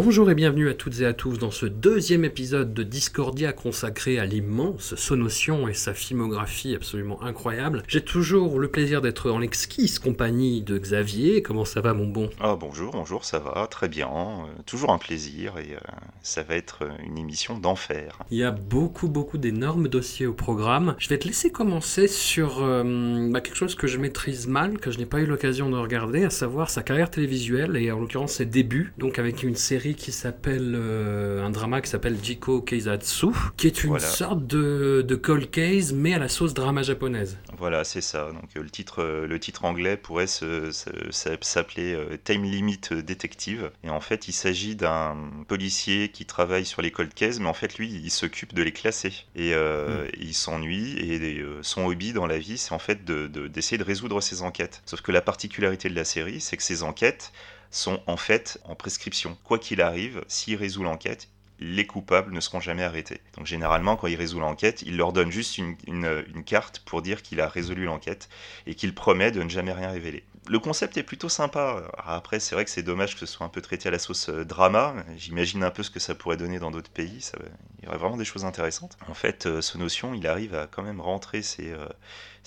Bonjour et bienvenue à toutes et à tous dans ce deuxième épisode de Discordia consacré à l'immense Sonotion et sa filmographie absolument incroyable. J'ai toujours le plaisir d'être en l'exquise compagnie de Xavier. Comment ça va mon bon? Ah bonjour, bonjour, ça va, très bien, euh, toujours un plaisir et euh, ça va être une émission d'enfer. Il y a beaucoup beaucoup d'énormes dossiers au programme. Je vais te laisser commencer sur euh, bah, quelque chose que je maîtrise mal, que je n'ai pas eu l'occasion de regarder, à savoir sa carrière télévisuelle et en l'occurrence ses débuts, donc avec une série qui s'appelle euh, un drama qui s'appelle Jiko Keizatsu, qui est une Voilà. sorte de, de cold case mais à la sauce drama japonaise. Voilà, c'est ça. Donc euh, le titre, euh, le titre anglais pourrait s'appeler Time Limit Detective. Et en fait, il s'agit d'un policier qui travaille sur les cold cases, mais en fait, lui, il s'occupe de les classer. Et euh, il s'ennuie. Et son hobby dans la vie, c'est en fait de- de- d'essayer de, résoudre ses enquêtes. Sauf que la particularité de la série, c'est que ces enquêtes sont en fait en prescription. Quoi qu'il arrive, s'il résout l'enquête, les coupables ne seront jamais arrêtés. Donc généralement, quand il résout l'enquête, il leur donne juste une, une- carte pour dire qu'il a résolu l'enquête et qu'il promet de ne jamais rien révéler. Le concept est plutôt sympa. Après, c'est vrai que c'est dommage que ce soit un peu traité à la sauce euh, drama. J'imagine un peu ce que ça pourrait donner dans d'autres pays. Ça, il y aurait vraiment des choses intéressantes. En fait, euh, ce notion, il arrive à quand même rentrer euh,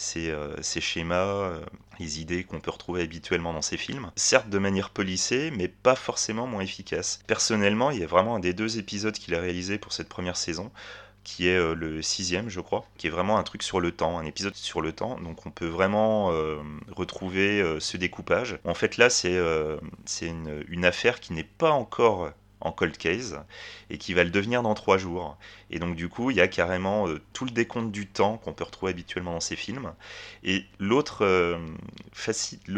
ces, euh, ces schémas, euh, les idées qu'on peut retrouver habituellement dans ces films. Certes de manière polissée, mais pas forcément moins efficace. Personnellement, il y a vraiment un des deux épisodes qu'il a réalisé pour cette première saison qui est euh, le sixième, je crois, qui est vraiment un truc sur le temps, un épisode sur le temps. Donc on peut vraiment retrouver ce découpage. En fait, là, c'est une affaire qui n'est pas encore en cold case et qui va le devenir dans trois jours. Et donc du coup, il y a carrément euh, tout le décompte du temps qu'on peut retrouver habituellement dans ces films. Et l'autre euh,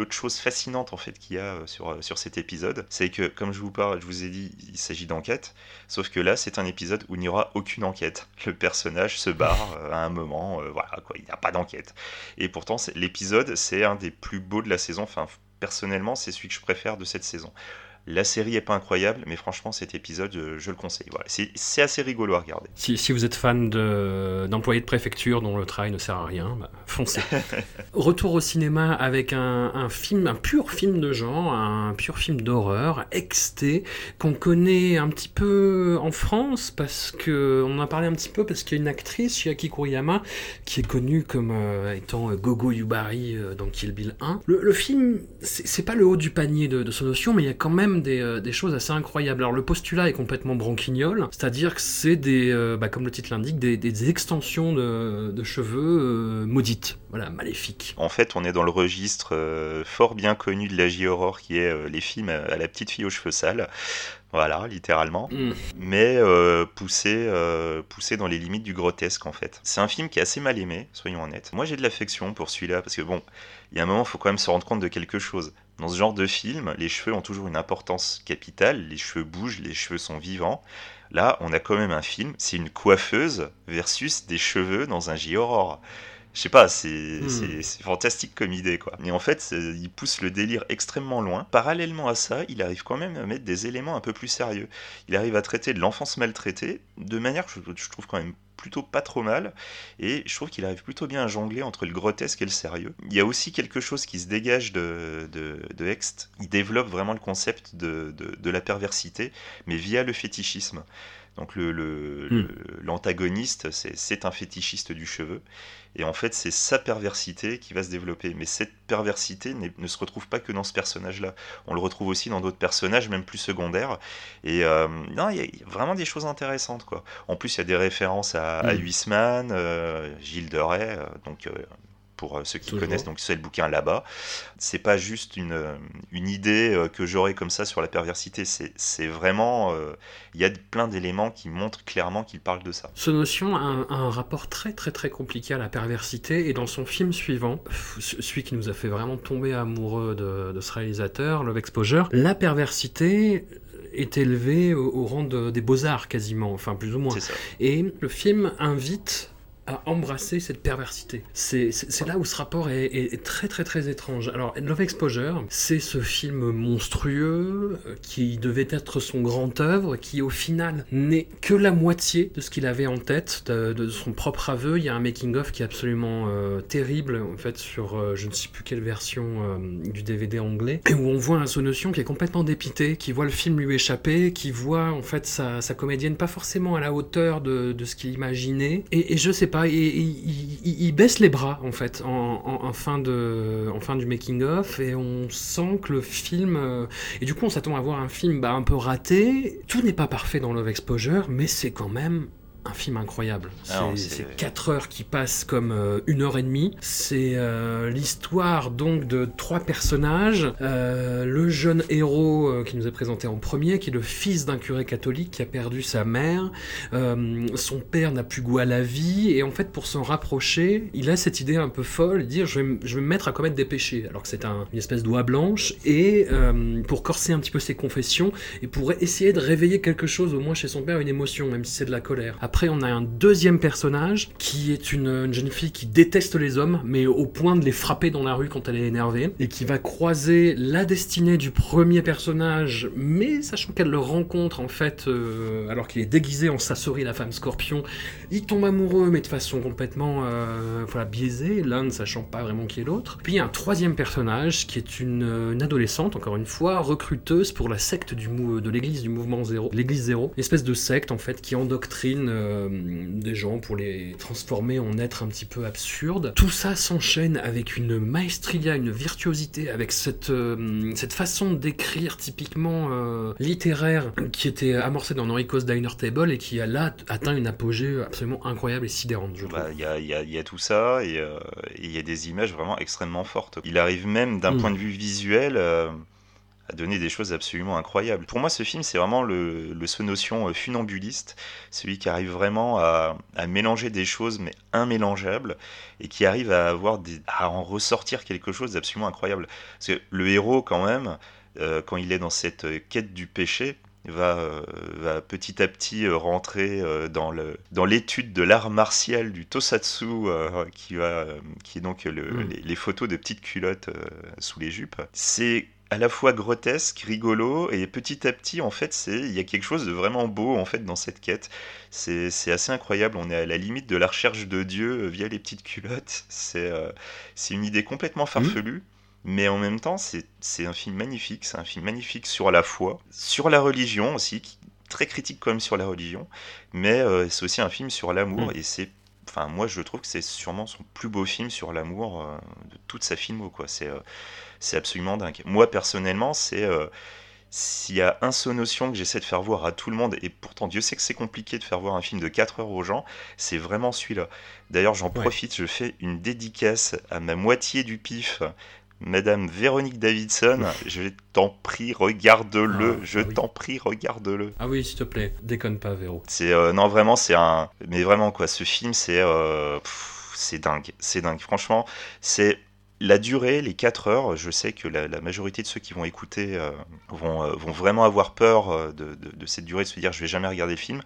chose fascinante en fait qu'il y a euh, sur, sur cet épisode, c'est que comme je vous parle, je vous ai dit, il s'agit d'enquête, sauf que là, c'est un épisode où il n'y aura aucune enquête. Le personnage se barre à un moment, voilà quoi, il n'y a pas d'enquête. Et pourtant, l'épisode, c'est un des plus beaux de la saison. Enfin, personnellement, c'est celui que je préfère de cette saison. La série est pas incroyable, mais franchement, cet épisode, euh, je le conseille. Voilà. C'est assez rigolo à regarder. Si, si vous êtes fan de- d'employés de, préfecture dont le travail ne sert à rien, bah, foncez. Retour au cinéma avec un, un film, un pur film de genre, un pur film d'horreur, XT, qu'on connaît un petit peu en France parce que on en a parlé un petit peu parce qu'il y a une actrice, Chiaki Kuriyama, qui est connue comme euh, étant euh, Gogo Yubari euh, dans Kill Bill 1. Le, le film, c'est c'est pas le haut du panier de, de son notion, mais il y a quand même des, euh, des choses assez incroyables. Alors le postulat est complètement branquignol, c'est-à-dire que c'est des, euh, bah, comme le titre l'indique, des, des extensions de, de cheveux euh, maudites, voilà, maléfiques. En fait, on est dans le registre fort bien connu de la J-horror qui est les films à, à la petite fille aux cheveux sales. Voilà, littéralement. Mm. Mais euh, poussé, euh, poussé dans les limites du grotesque, en fait. C'est un film qui est assez mal aimé, soyons honnêtes. Moi, j'ai de l'affection pour celui-là, parce que bon, il y a un moment, il faut quand même se rendre compte de quelque chose. Dans ce genre de film, les cheveux ont toujours une importance capitale. Les cheveux bougent, les cheveux sont vivants. Là, on a quand même un film, c'est une coiffeuse versus des cheveux dans un J-horror. Je sais pas, c'est Hmm. c'est- fantastique comme idée, quoi. Et en fait, il pousse le délire extrêmement loin. Parallèlement à ça, il arrive quand même à mettre des éléments un peu plus sérieux. Il arrive à traiter de l'enfance maltraitée de manière que je, je trouve quand même plutôt pas trop mal. Et je trouve qu'il arrive plutôt bien à jongler entre le grotesque et le sérieux. Il y a aussi quelque chose qui se dégage de, de, de Hext. Il développe vraiment le concept de, de, de la perversité, mais via le fétichisme. Donc le, le- Hmm. le- l'antagoniste, c'est, c'est un fétichiste du cheveu. Et en fait, c'est sa perversité qui va se développer. Mais cette perversité ne se retrouve pas que dans ce personnage-là. On le retrouve aussi dans d'autres personnages, même plus secondaires. Et euh, non, il y, a- il y a vraiment des choses intéressantes. Quoi. En plus, il y a des références à, à Mm. Huysman, euh, Gilles de Rais, euh, donc... pour euh, ceux qui Toujours. connaissent, donc c'est le bouquin là-bas. C'est pas juste une, euh, une idée euh, que j'aurais comme ça sur la perversité, c'est vraiment. Il y a plein d'éléments qui montrent clairement qu'il parle de ça. Ce notion a un, a un rapport très très très compliqué à la perversité et dans son film suivant, celui qui nous a fait vraiment tomber amoureux de, de ce réalisateur, Love Exposure, la perversité est élevée au, au rang de- des beaux-arts quasiment, enfin plus ou moins. Et le film invite à embrasser cette perversité. C'est là où ce rapport est, très très très étrange. Alors, Love Exposure, c'est ce film monstrueux euh, qui devait être son grand œuvre, qui au final n'est que la moitié de ce qu'il avait en tête, de, son propre aveu. Il y a un making-of qui est absolument euh, terrible, en fait, sur euh, je ne sais plus quelle version du DVD anglais, et où on voit un Sonotion qui est complètement dépité, qui voit le film lui échapper, qui voit en fait sa, comédienne pas forcément à la hauteur de, de ce qu'il imaginait, et, et je sais il, baisse les bras en fait en fin du making-of, et on sent que le film... euh, et du coup on s'attend à voir un film bah, un peu raté, tout n'est pas parfait dans Love Exposure, mais c'est quand même un film incroyable. Ah C'est- c'est- c'est 4 heures qui passent comme euh, une heure et demie. C'est euh, l'histoire donc de trois personnages. Euh, le jeune héros qui nous est présenté en premier, qui est le fils d'un curé catholique qui a perdu sa mère. Son père n'a plus goût à la vie et en fait pour s'en rapprocher, il a cette idée un peu folle, de dire je vais, me- je vais me mettre à commettre des péchés, alors que c'est un- une espèce d'oie blanche et pour corser un petit peu ses confessions et pour essayer de réveiller quelque chose au moins chez son père, une émotion, même si c'est de la colère. Après, on a un deuxième personnage qui est une, une jeune fille qui déteste les hommes, mais au point de les frapper dans la rue quand elle est énervée, et qui va croiser la destinée du premier personnage, mais sachant qu'elle le rencontre en fait, euh, alors qu'il est déguisé en Sasori, la femme scorpion, il tombe amoureux, mais de façon complètement euh, voilà, biaisée, l'un ne sachant pas vraiment qui est l'autre. Puis il y a un troisième personnage qui est une, une adolescente, encore une fois, recruteuse pour la secte du de l'église du mouvement zéro, l'église zéro, une espèce de secte en fait qui endoctrine euh, des gens pour les transformer en êtres un petit peu absurdes. Tout ça s'enchaîne avec une maestria, une virtuosité, avec cette, euh, cette façon d'écrire typiquement euh, littéraire qui était amorcée dans Noriko's Diner Table et qui a là atteint une apogée absolument incroyable et sidérante, je trouve. Bah, Il y, y a- il y a tout ça et et il y a des images vraiment extrêmement fortes. Il arrive même d'un Mm. point de vue visuel à donner des choses absolument incroyables. Pour moi, ce film, c'est vraiment le, le ce notion euh, funambuliste, celui qui arrive vraiment à, à mélanger des choses mais immélangeables et qui arrive à avoir des, à en ressortir quelque chose d'absolument incroyable. Parce que le héros, quand même, euh, quand il est dans cette euh, quête du péché, va, va petit à petit rentrer dans le dans l'étude de l'art martial du tosatsu euh, qui va qui est donc le- Mm. les, les photos de petites culottes euh, sous les jupes c'est à la fois grotesque, rigolo, et petit à petit, en fait, c'est il y a quelque chose de vraiment beau en fait dans cette quête. C'est assez incroyable. On est à la limite de la recherche de Dieu euh, via les petites culottes. C'est euh, une idée complètement farfelue. Mais en même temps, c'est un film magnifique. C'est un film magnifique sur la foi, sur la religion aussi, qui, très critique quand même sur la religion. Mais euh, c'est aussi un film sur l'amour. Mm. Et c'est, enfin, moi, je trouve que c'est sûrement son plus beau film sur l'amour euh, de toute sa filmo. Quoi. C'est euh, c'est absolument dingue. Moi, personnellement, c'est. euh, s'il y a un seul notion que j'essaie de faire voir à tout le monde, et pourtant Dieu sait que c'est compliqué de faire voir un film de 4 heures aux gens, c'est vraiment celui-là. D'ailleurs, j'en profite, je fais une dédicace à ma moitié du pif, Madame Véronique Davidson. Je t'en prie, regarde-le. Ah, je ah oui. t'en prie, regarde-le. Ah oui, s'il te plaît, déconne pas, Véro. C'est euh, non vraiment c'est un mais vraiment quoi ce film c'est euh, c'est dingue c'est dingue franchement c'est la durée les 4 heures je sais que la, la majorité de ceux qui vont écouter euh, vont, euh, vont vraiment avoir peur euh, de, de- de cette durée de se dire je vais jamais regarder le film.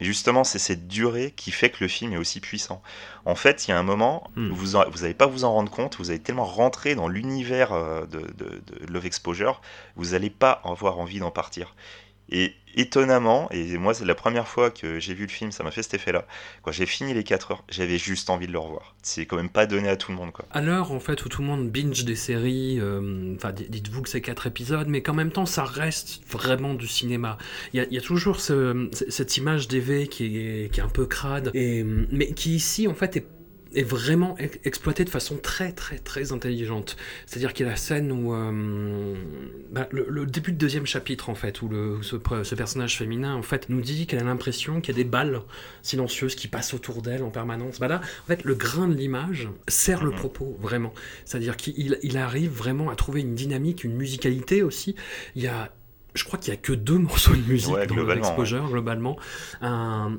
Mais justement c'est cette durée qui fait que le film est aussi puissant. En fait il y a un moment Hmm. où vous en- vous n'allez pas vous en rendre compte vous allez tellement rentrer dans l'univers de, de- de Love Exposure vous n'allez pas avoir envie d'en partir. Et étonnamment, et moi c'est la première fois que j'ai vu le film, ça m'a fait cet effet-là. Quand j'ai fini les 4 heures, j'avais juste envie de le revoir. C'est quand même pas donné à tout le monde quoi. À l'heure en fait où tout le monde binge des séries, euh, dites-vous que c'est 4 épisodes, mais qu'en même temps ça reste vraiment du cinéma. Il y a, toujours cette image d'Eve qui est, qui est un peu crade, et, mais qui ici en fait est est vraiment exploité de façon très très très intelligente. C'est-à-dire qu'il y a la scène où euh, bah, le, début du deuxième chapitre en fait, où le, ce, personnage féminin en fait nous dit qu'elle a l'impression qu'il y a des balles silencieuses qui passent autour d'elle en permanence. Bah là, en fait, le grain de l'image sert le mhm. propos vraiment. C'est-à-dire qu'il il arrive vraiment à trouver une dynamique, une musicalité aussi. Il y a je crois qu'il y a que deux morceaux de musique dans l'exposure globalement. Un,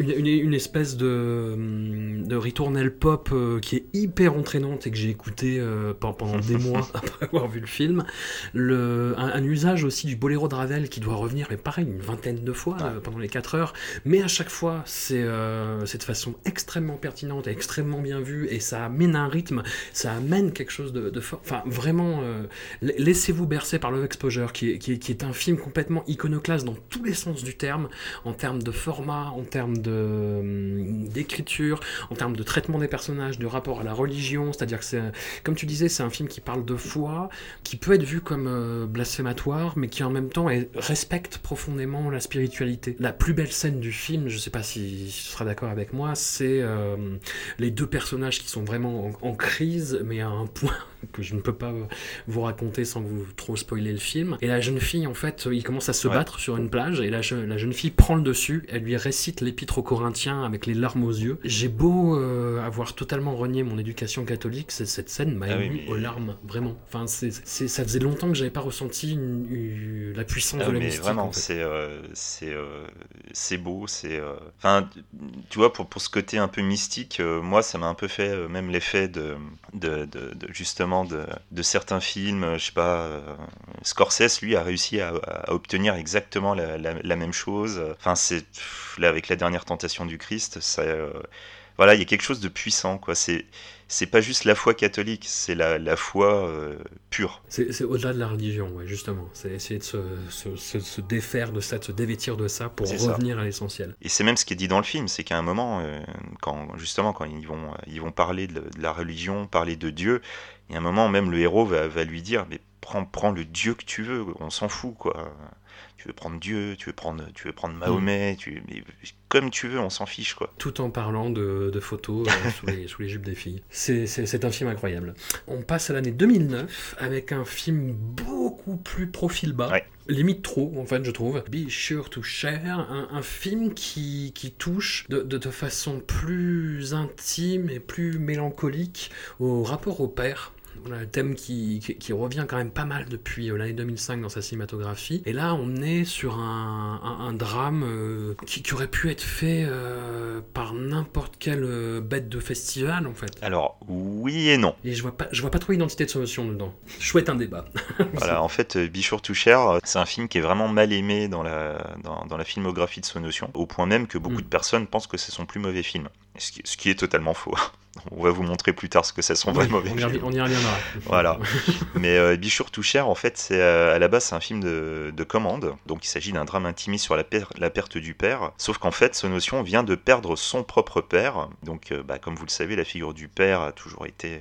une, espèce de, de ritournelle pop euh, qui est hyper entraînante et que j'ai écouté euh, pendant des mois après avoir vu le film. Le, un, usage aussi du boléro de Ravel qui doit revenir, mais pareil, une vingtaine de fois euh, pendant les 4 heures. Mais à chaque fois, c'est de façon extrêmement pertinente et extrêmement bien vue et ça amène un rythme, ça amène quelque chose de, fort. Enfin, vraiment, laissez-vous bercer par Love Exposure qui est, qui, qui est un film complètement iconoclaste dans tous les sens du terme, en termes de format, en termes de Hum, d'écriture, en termes de traitement des personnages, de rapport à la religion, c'est-à-dire que c'est, comme tu disais, c'est un film qui parle de foi, qui peut être vu comme euh, blasphématoire, mais qui en même temps respecte profondément la spiritualité. La plus belle scène du film, je sais pas si tu seras d'accord avec moi, c'est euh, les deux personnages qui sont vraiment en, crise, mais à un point que je ne peux pas vous raconter sans vous trop spoiler le film. Et la jeune fille, en fait, il commence à se battre sur une plage, et la, la jeune fille prend le dessus, elle lui récite l'épître aux Corinthiens avec les larmes aux yeux. J'ai beau euh, avoir totalement renié mon éducation catholique, cette scène m'a ah ému aux larmes, vraiment. Enfin, c'est, ça faisait longtemps que j'avais pas ressenti la puissance ah de la mais mystique. Vraiment, c'est, euh, c'est, euh, c'est beau, c'est. Enfin, tu vois, pour, pour ce côté un peu mystique, moi, ça m'a un peu fait même l'effet de, de, de, justement de, certains films. Je sais pas, Scorsese, lui, a réussi à, obtenir exactement la, la, même chose. Enfin, c'est là avec la dernière tentation du Christ, ça, euh, voilà, il y a quelque chose de puissant, quoi. C'est c'est pas juste la foi catholique, c'est la, la, foi euh, pure. C'est au-delà de la religion, ouais, justement. C'est essayer de se, se, se, défaire de ça, de se dévêtir de ça pour revenir à l'essentiel. Et c'est même ce qui est dit dans le film, c'est qu'à un moment, euh, quand justement, quand ils vont, ils vont parler de, la religion, parler de Dieu, il y a un moment, même le héros va, va lui dire, mais prends, prends le Dieu que tu veux, on s'en fout, quoi tu veux prendre Dieu, tu veux prendre, tu veux prendre Mahomet, tu, comme tu veux, on s'en fiche quoi. Tout en parlant de, photos euh, sous, les, jupes des filles. C'est un film incroyable. On passe à l'année 2009 avec un film beaucoup plus profil bas. Limite trop, en fait, je trouve. Be Sure to Share, un, film qui, qui touche de, de, façon plus intime et plus mélancolique au rapport au père un thème qui, qui, revient quand même pas mal depuis euh, l'année 2005 dans sa cinématographie. Et là, on est sur un, un, drame euh, qui, qui, aurait pu être fait euh, par n'importe quelle bête de festival, en fait. Alors, oui et non. Et je vois pas, je vois pas trop identité de solution dedans. Chouette un débat. voilà, en fait, Bichour Toucher, c'est un film qui est vraiment mal aimé dans la, dans, dans la filmographie de Sonotion, au point même que beaucoup mm. de personnes pensent que c'est son plus mauvais film. Ce qui, ce qui est totalement faux. On va vous montrer plus tard ce que ça sont vraiment mauvais. On y, reviendra. voilà. Mais euh, Bichour Touchère, en fait, c'est euh, à la base c'est un film de, commande. Donc il s'agit d'un drame intimiste sur la, la, perte du père. Sauf qu'en fait, ce notion vient de perdre son propre père. Donc, euh, bah, comme vous le savez, la figure du père a toujours été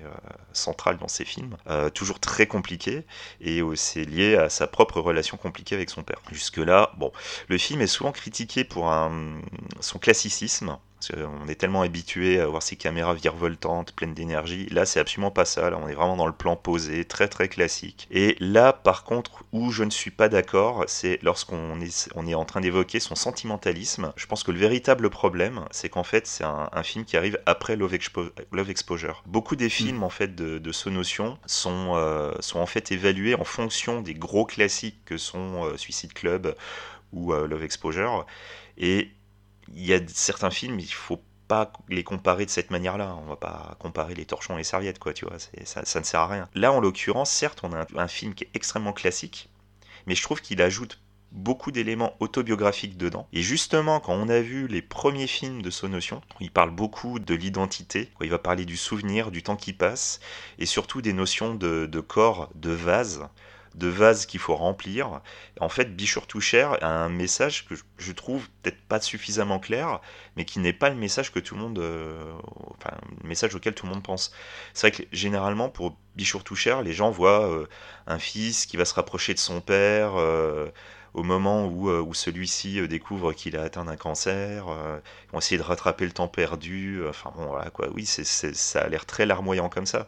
centrale dans ces films, toujours très compliquée, et c'est lié à sa propre relation compliquée avec son père. Jusque là, bon, le film est souvent critiqué pour un, son classicisme on est tellement habitué à voir ces caméras virevoltantes, pleines d'énergie. Là, c'est absolument pas ça. Là, on est vraiment dans le plan posé, très très classique. Et là, par contre, où je ne suis pas d'accord, c'est lorsqu'on est, on est en train d'évoquer son sentimentalisme. Je pense que le véritable problème, c'est qu'en fait, c'est un, film qui arrive après Love, Exposure. Beaucoup des films, en fait, de, de Sonotion sont, euh, sont en fait évalués en fonction des gros classiques que sont euh, Suicide Club ou euh, Love Exposure. Et il y a certains films, il faut pas les comparer de cette manière-là. On va pas comparer les torchons et les serviettes, quoi, tu vois. Ça, ne sert à rien. Là, en l'occurrence, certes, on a un, film qui est extrêmement classique, mais je trouve qu'il ajoute beaucoup d'éléments autobiographiques dedans. Et justement, quand on a vu les premiers films de Sonotion, il parle beaucoup de l'identité, il va parler du souvenir, du temps qui passe, et surtout des notions de corps, de vase, de vases qu'il faut remplir. En fait, Bichour Touchère a un message que je trouve peut-être pas suffisamment clair, mais qui n'est pas le message que tout le monde, euh, enfin, le message auquel tout le monde pense. C'est vrai que généralement, pour Bichour Touchère, les gens voient euh, un fils qui va se rapprocher de son père euh, au moment où, celui-ci découvre qu'il a atteint un cancer, ils vont essayer de rattraper le temps perdu, enfin bon, voilà quoi, oui, c'est, ça a l'air très larmoyant comme ça.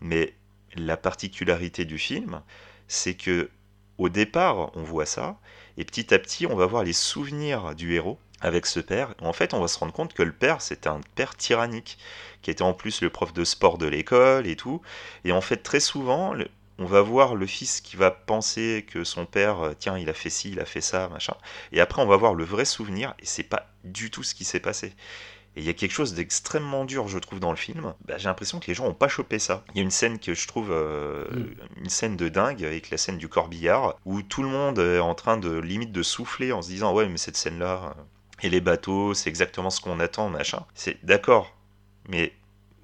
Mais la particularité du film, c'est que au départ, on voit ça, et petit à petit, on va voir les souvenirs du héros avec ce père. En fait, on va se rendre compte que le père, c'est un père tyrannique, qui était en plus le prof de sport de l'école et tout. Et en fait, très souvent, on va voir le fils qui va penser que son père, euh, tiens, il a fait ci, il a fait ça, machin. Et après, on va voir le vrai souvenir, et c'est pas du tout ce qui s'est passé. Et il y a quelque chose d'extrêmement dur, je trouve, dans le film. Bah, j'ai l'impression que les gens n'ont pas chopé ça. Il y a une scène que je trouve euh, mm. une scène de dingue avec la scène du corbillard où tout le monde est en train de limite de souffler en se disant ouais mais cette scène là euh, et les bateaux c'est exactement ce qu'on attend machin. C'est d'accord, mais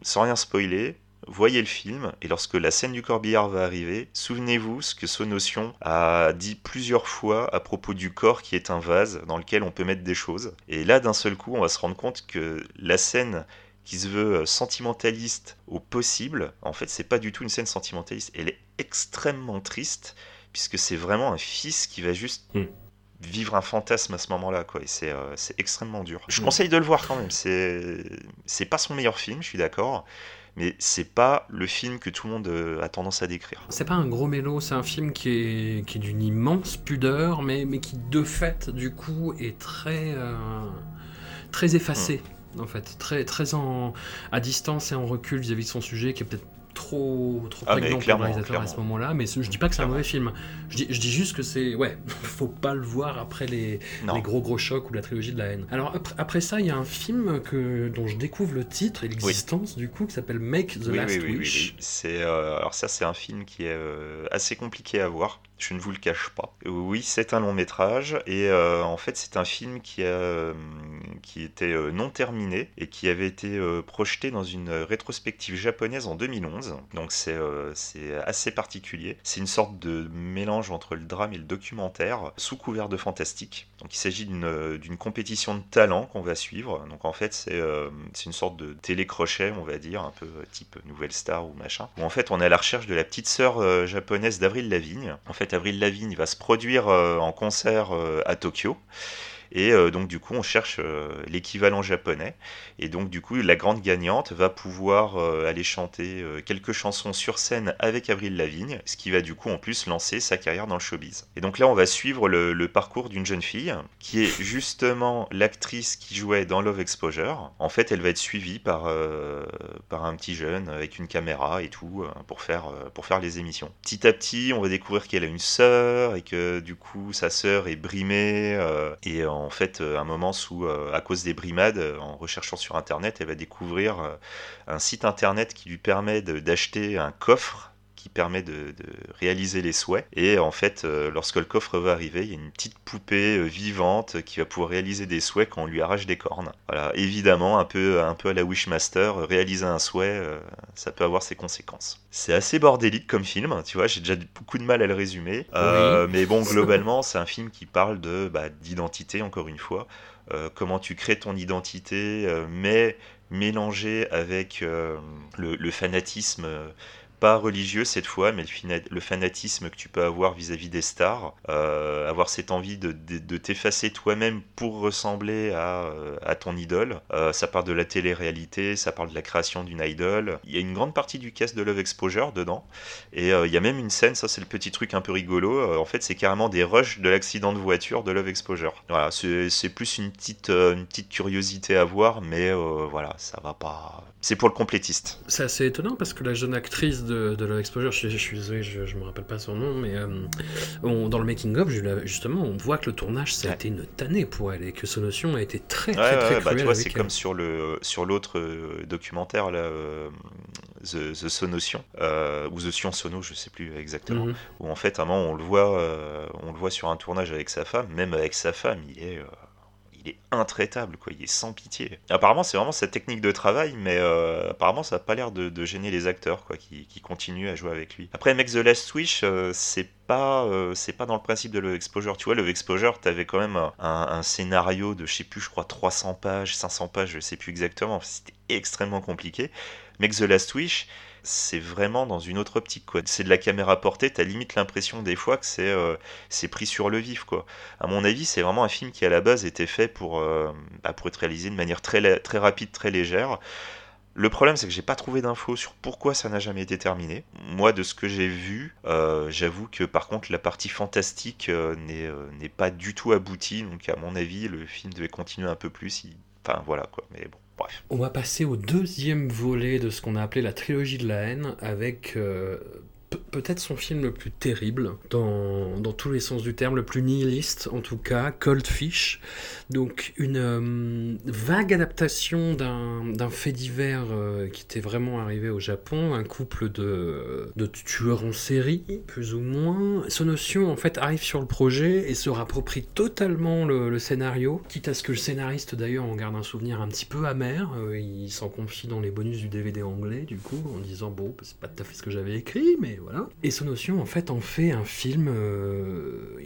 sans rien spoiler, voyez le film, et lorsque la scène du corbillard va arriver, souvenez-vous ce que Sonotion a dit plusieurs fois à propos du corps qui est un vase dans lequel on peut mettre des choses. Et là, d'un seul coup, on va se rendre compte que la scène qui se veut sentimentaliste au possible, en fait, c'est pas du tout une scène sentimentaliste. Elle est extrêmement triste, puisque c'est vraiment un fils qui va juste. Hmm. Vivre un fantasme à ce moment-là, quoi. Et c'est, euh, extrêmement dur. Je hmm. conseille de le voir quand même. C'est, c'est pas son meilleur film, je suis d'accord mais c'est pas le film que tout le monde euh, a tendance à décrire. C'est pas un gros mélo, c'est un film qui est, qui est d'une immense pudeur, mais, mais qui de fait, du coup, est très, euh, très effacé. Hmm. En fait, très, très en, à distance et en recul vis-à-vis de son sujet, qui est peut-être trop, trop ah, prégnant pour le réalisateur à ce moment-là, mais je dis pas que c'est un mauvais film. Je dis, je dis juste que c'est. Ouais, faut pas le voir après les, les, gros gros chocs ou la trilogie de la haine. Alors après, ça, il y a un film que, dont je découvre le titre et l'existence du coup qui s'appelle Make the Last Wish. C'est, euh, alors ça, c'est un film qui est euh, assez compliqué à voir je ne vous le cache pas. Oui, c'est un long métrage et euh, en fait c'est un film qui, a, qui était non terminé et qui avait été projeté dans une rétrospective japonaise en 2011. Donc c'est assez particulier. C'est une sorte de mélange entre le drame et le documentaire sous couvert de fantastique. Donc il s'agit d'une compétition de talent qu'on va suivre. Donc en fait c'est une sorte de télécrochet on va dire, un peu type Nouvelle Star ou machin. Où en fait on est à la recherche de la petite sœur japonaise d'Avril Lavigne. En fait Avril Lavigne va se produire euh, en concert euh, à Tokyo. Et euh, donc du coup, on cherche euh, l'équivalent japonais. Et donc du coup, la grande gagnante va pouvoir euh, aller chanter quelques chansons sur scène avec Avril Lavigne, ce qui va du coup en plus lancer sa carrière dans le showbiz. Et donc là, on va suivre le, parcours d'une jeune fille qui est justement l'actrice qui jouait dans Love Exposure. En fait, elle va être suivie par, par un petit jeune avec une caméra et tout pour faire, pour faire les émissions. Petit à petit, on va découvrir qu'elle a une sœur et que du coup, sa sœur est brimée et en en fait euh, un moment où, euh, à cause des brimades, euh, en recherchant sur Internet, elle va découvrir un site Internet qui lui permet d'acheter un coffre qui permet de, réaliser les souhaits. Et en fait, lorsque le coffre va arriver, il y a une petite poupée vivante qui va pouvoir réaliser des souhaits quand on lui arrache des cornes. Voilà, évidemment, un peu, un peu à la Wishmaster, réaliser un souhait, ça peut avoir ses conséquences. C'est assez bordélique comme film, tu vois, j'ai déjà beaucoup de mal à le résumer. Mais bon, globalement, c'est un film qui parle de bah, d'identité, encore une fois. comment tu crées ton identité, mais mélangé avec le, fanatisme religieux cette fois, mais le, fanatisme que tu peux avoir vis-à-vis des stars, euh, avoir cette envie de, t'effacer toi-même pour ressembler à, euh, ton idole. Euh, ça parle de la télé-réalité, ça parle de la création d'une idole. Il y a une grande partie du cast de Love Exposure dedans, et il y a même une scène, ça c'est le petit truc un peu rigolo, en fait c'est carrément des rushs de l'accident de voiture de Love Exposure. Voilà, c'est plus une petite, une petite curiosité à voir, mais voilà, ça va pas... C'est pour le complétiste. C'est assez étonnant parce que la jeune actrice de, de Exposure, je, je, suis désolé, je, je me rappelle pas son nom, mais euh, dans le making of, justement, on voit que le tournage ça a été une tannée pour elle et que notion a été très très, très bah, Tu vois, c'est comme sur le sur l'autre euh, documentaire là, euh, The, The Sonotion ou The Sion Sono, je sais plus exactement, mhm. où en fait à un moment on le voit, on le voit sur un tournage avec sa femme, même avec sa femme, il est il est intraitable, quoi. Il est sans pitié. Apparemment, c'est vraiment sa technique de travail, mais euh, apparemment, ça n'a pas l'air de, gêner les acteurs, qui, continuent à jouer avec lui. Après, Make the Last Wish, euh, c'est pas, euh, c'est pas dans le principe de Love Exposure. Tu vois, Love Exposure, t'avais quand même un, scénario de, je sais plus, je crois 300 pages, 500 pages, je sais plus exactement. C'était extrêmement compliqué. Make the Last Wish, c'est vraiment dans une autre optique. Quoi. C'est de la caméra portée, t'as limite l'impression des fois que c'est, euh, c'est pris sur le vif. Quoi. À mon avis, c'est vraiment un film qui à la base était fait pour, euh, bah, pour être réalisé de manière très, très rapide, très légère. Le problème, c'est que j'ai pas trouvé d'infos sur pourquoi ça n'a jamais été terminé. Moi, de ce que j'ai vu, euh, j'avoue que par contre, la partie fantastique n'est, n'est pas du tout aboutie. Donc, à mon avis, le film devait continuer un peu plus. Enfin, voilà quoi. Mais bon. On va passer au deuxième volet de ce qu'on a appelé la trilogie de la haine avec euh, peut-être son film le plus terrible, dans, dans, tous les sens du terme, le plus nihiliste en tout cas, Cold Fish. Donc une euh, vague adaptation d'un fait divers euh, qui était vraiment arrivé au Japon, un couple de, de tueurs en série, plus ou moins. Sonotion en fait arrive sur le projet et se rapproprie totalement le, scénario, quitte à ce que le scénariste d'ailleurs en garde un souvenir un petit peu amer. Euh, il s'en confie dans les bonus du DVD anglais du coup, en disant bon, c'est pas tout à fait ce que j'avais écrit, mais voilà. Et Sonotion, en fait, en fait un film euh,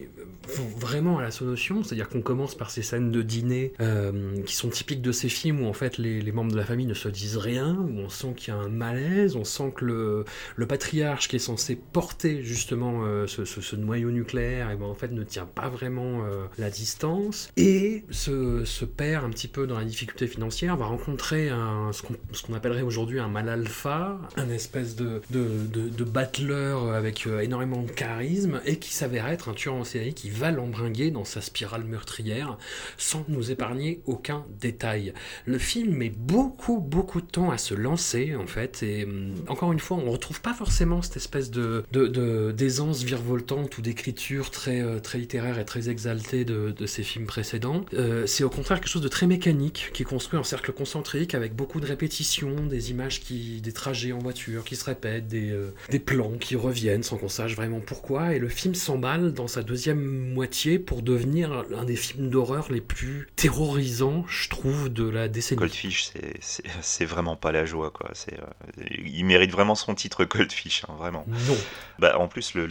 vraiment à la Sonotion, c'est-à-dire qu'on commence par ces scènes de dîner euh, qui sont typiques de ces films où en fait les, membres de la famille ne se disent rien, où on sent qu'il y a un malaise, on sent que le, patriarche qui est censé porter justement euh, ce, noyau nucléaire, et ben, en fait ne tient pas vraiment la distance, et se, perd un petit peu dans la difficulté financière, va rencontrer ce qu'on appellerait aujourd'hui un mal alpha, un espèce de, de, de, de battleur avec euh, énormément de charisme et qui s'avère être un tueur en série qui va l'embringuer dans sa spirale meurtrière sans nous épargner aucun détail. Le film met beaucoup beaucoup de temps à se lancer en fait et hum, encore une fois on retrouve pas forcément cette espèce de d'aisance virevoltante ou d'écriture très euh, très littéraire et très exaltée de, ces films précédents. Euh, c'est au contraire quelque chose de très mécanique qui est construit en cercle concentrique avec beaucoup de répétitions, des images qui des trajets en voiture qui se répètent, des plans qui reviennent sans qu'on sache vraiment pourquoi, et le film s'emballe dans sa deuxième moitié pour devenir l'un des films d'horreur les plus terrorisants, je trouve, de la décennie. Goldfish, c'est vraiment pas la joie, quoi. Euh, il mérite vraiment son titre Goldfish, hein, vraiment. Non. Bah, en plus, le,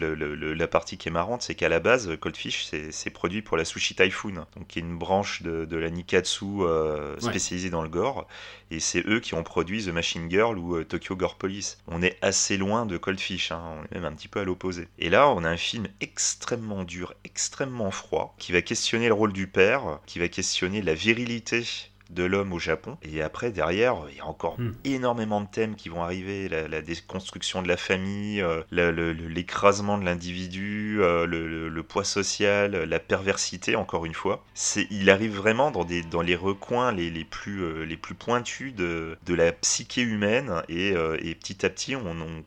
la partie qui est marrante, c'est qu'à la base, Goldfish, c'est produit pour la Sushi Typhoon, donc qui est une branche de, la Nikatsu euh, spécialisée dans le gore, et c'est eux qui ont produit The Machine Girl ou euh, Tokyo Gore Police. On est assez loin de Coldfish, hein, on est même un petit peu à l'opposé. Et là, on a un film extrêmement dur, extrêmement froid, qui va questionner le rôle du père, qui va questionner la virilité de l'homme au Japon. Et après, derrière, il y a encore hmm. énormément de thèmes qui vont arriver la, déconstruction de la famille, euh, l'écrasement de l'individu, euh, le, poids social, la perversité, encore une fois. Il arrive vraiment dans, des, dans les recoins les, les plus, euh, les plus pointus de, de la psyché humaine. Et, et petit à petit, on, on,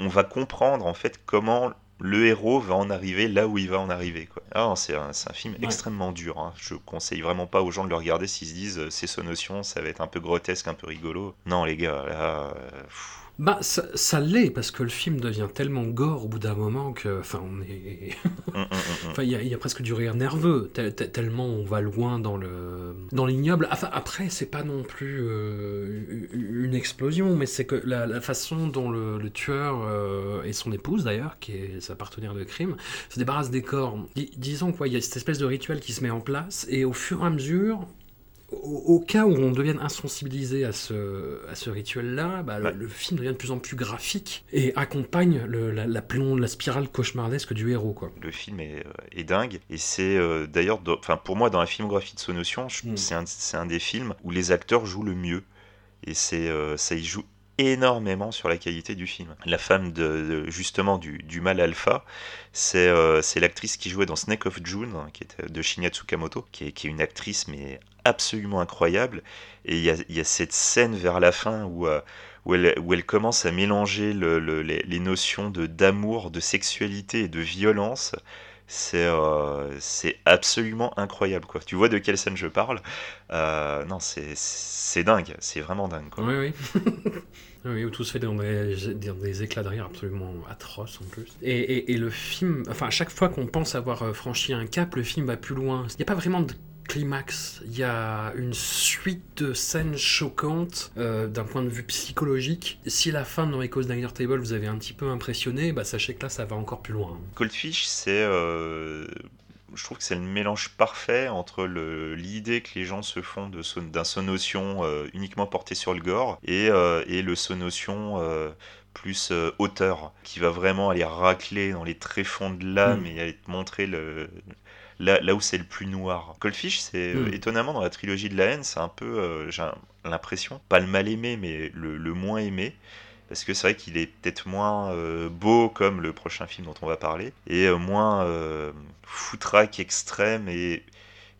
on va comprendre en fait comment le héros va en arriver là où il va en arriver. Quoi. Ah, c'est un, un, film extrêmement dur. Hein. Je conseille vraiment pas aux gens de le regarder s'ils se disent euh, c'est notion, ça va être un peu grotesque, un peu rigolo. Non, les gars, là. Euh, bah, ça, l'est, parce que le film devient tellement gore au bout d'un moment que. Enfin, on est. Hum, hum, hum, enfin, il y, a presque du rire nerveux, tellement on va loin dans le dans l'ignoble. Enfin, après, c'est pas non plus euh, une explosion, mais c'est que la, façon dont le, tueur euh, et son épouse, d'ailleurs, qui est sa partenaire de crime, se débarrassent des corps. disons quoi, il y a cette espèce de rituel qui se met en place, et au fur et à mesure, au, cas où on devienne insensibilisé à ce, à ce rituel-là, bah, le, film devient de plus en plus graphique et accompagne la, la, la, spirale cauchemardesque du héros. Quoi. Le film est, euh, est dingue et c'est euh, d'ailleurs, enfin pour moi dans la filmographie de Sonotion, mm. c'est un, un, des films où les acteurs jouent le mieux et c'est euh, ça y joue énormément sur la qualité du film. La femme de, justement du, du, mal alpha, c'est c'est l'actrice qui jouait dans Snake of June, qui était de Shinya Tsukamoto, qui est, qui est une actrice mais absolument incroyable. Et il y a, cette scène vers la fin où, euh, où, elle, où elle, commence à mélanger le, les, notions d'amour, de sexualité et de violence. C'est euh, c'est absolument incroyable. Quoi. Tu vois de quelle scène je parle? Euh, Non, c'est dingue. C'est vraiment dingue. Quoi. Oui, oui. Oui, où tout se fait dans des, des, éclats de rire absolument atroces en plus. Et, et, et le film, enfin, à chaque fois qu'on pense avoir franchi un cap, le film va plus loin. Il n'y a pas vraiment de climax, il y a une suite de scènes choquantes euh, d'un point de vue psychologique. Si la fin de Noriko's Diner Table vous avez un petit peu impressionné, bah sachez que là ça va encore plus loin. Cold Fish, c'est euh, je trouve que c'est le mélange parfait entre l'idée que les gens se font de son- d'un sonotion euh, uniquement porté sur le gore et, euh, et le sonotion euh, plus auteur qui va vraiment aller racler dans les tréfonds de l'âme Mm. et aller te montrer le, là, là où c'est le plus noir. Coldfish, c'est euh, Mm. étonnamment dans la trilogie de la haine, c'est un peu, euh, j'ai l'impression, pas le mal aimé, mais le, le moins aimé. Parce que c'est vrai qu'il est peut-être moins euh, beau comme le prochain film dont on va parler, et euh, moins euh, foutraque extrême et,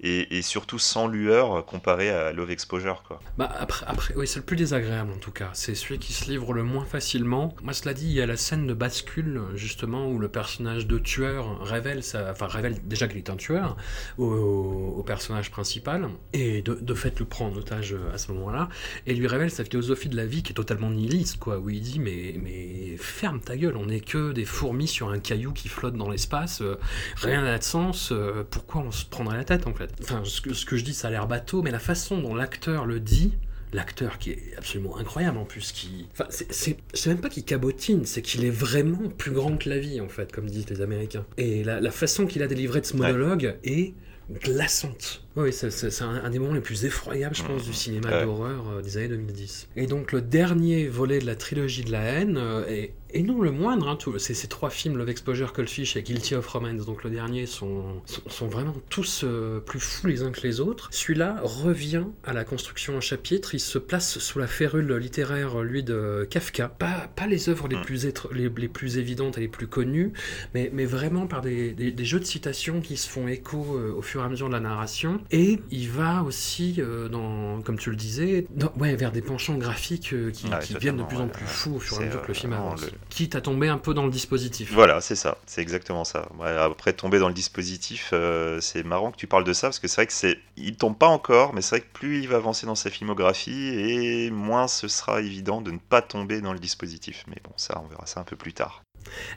et, surtout sans lueur comparé à Love Exposure. Quoi. Bah après, après oui, c'est le plus désagréable en tout cas. C'est celui qui se livre le moins facilement. Moi, cela dit, il y a la scène de bascule justement où le personnage de tueur révèle, enfin révèle déjà qu'il est un tueur au, personnage principal et de, fait le prend en otage à ce moment-là et lui révèle sa philosophie de la vie qui est totalement nihiliste quoi. Où il dit mais mais ferme ta gueule, on n'est que des fourmis sur un caillou qui flotte dans l'espace, euh, rien n'a de sens. euh, pourquoi on se prendrait la tête en fait? Enfin, ce que, ce que je dis, ça a l'air bateau, mais la façon dont l'acteur le dit, l'acteur qui est absolument incroyable en plus, qui. Enfin, c'est même pas qu'il cabotine, c'est qu'il est vraiment plus grand que la vie, en fait, comme disent les Américains. Et la, la façon qu'il a délivré de ce monologue est glaçante. Oui, c'est c'est- c'est un, un des moments les plus effroyables, je pense, du cinéma Ouais. d'horreur euh, des années 2010. Et donc, le dernier volet de la trilogie de la haine, euh, est- et non le moindre, hein, tout- ces, ces trois films, Love Exposure, Cold Fish et Guilty of Romance, donc le dernier, sont, sont, sont vraiment tous euh, plus fous les uns que les autres. Celui-là revient à la construction en chapitre, il se place sous la férule littéraire, lui, de Kafka. Pas, pas les œuvres les Mm. plus, les, les plus évidentes et les plus connues, mais, mais vraiment par des, des- des jeux de citations qui se font écho euh, au fur et à mesure de la narration. Et il va aussi, euh, dans, comme tu le disais, dans- ouais, vers des penchants graphiques euh, qui, Ouais, qui deviennent de plus en plus fous au fur et à C'est, mesure que le film avance. le- Quitte à tomber un peu dans le dispositif. Voilà, c'est ça, c'est exactement ça. Après tomber dans le dispositif, euh, c'est marrant que tu parles de ça parce que c'est vrai que c'est, il tombe pas encore, mais c'est vrai que plus il va avancer dans sa filmographie et moins ce sera évident de ne pas tomber dans le dispositif. Mais bon, ça, on verra ça un peu plus tard.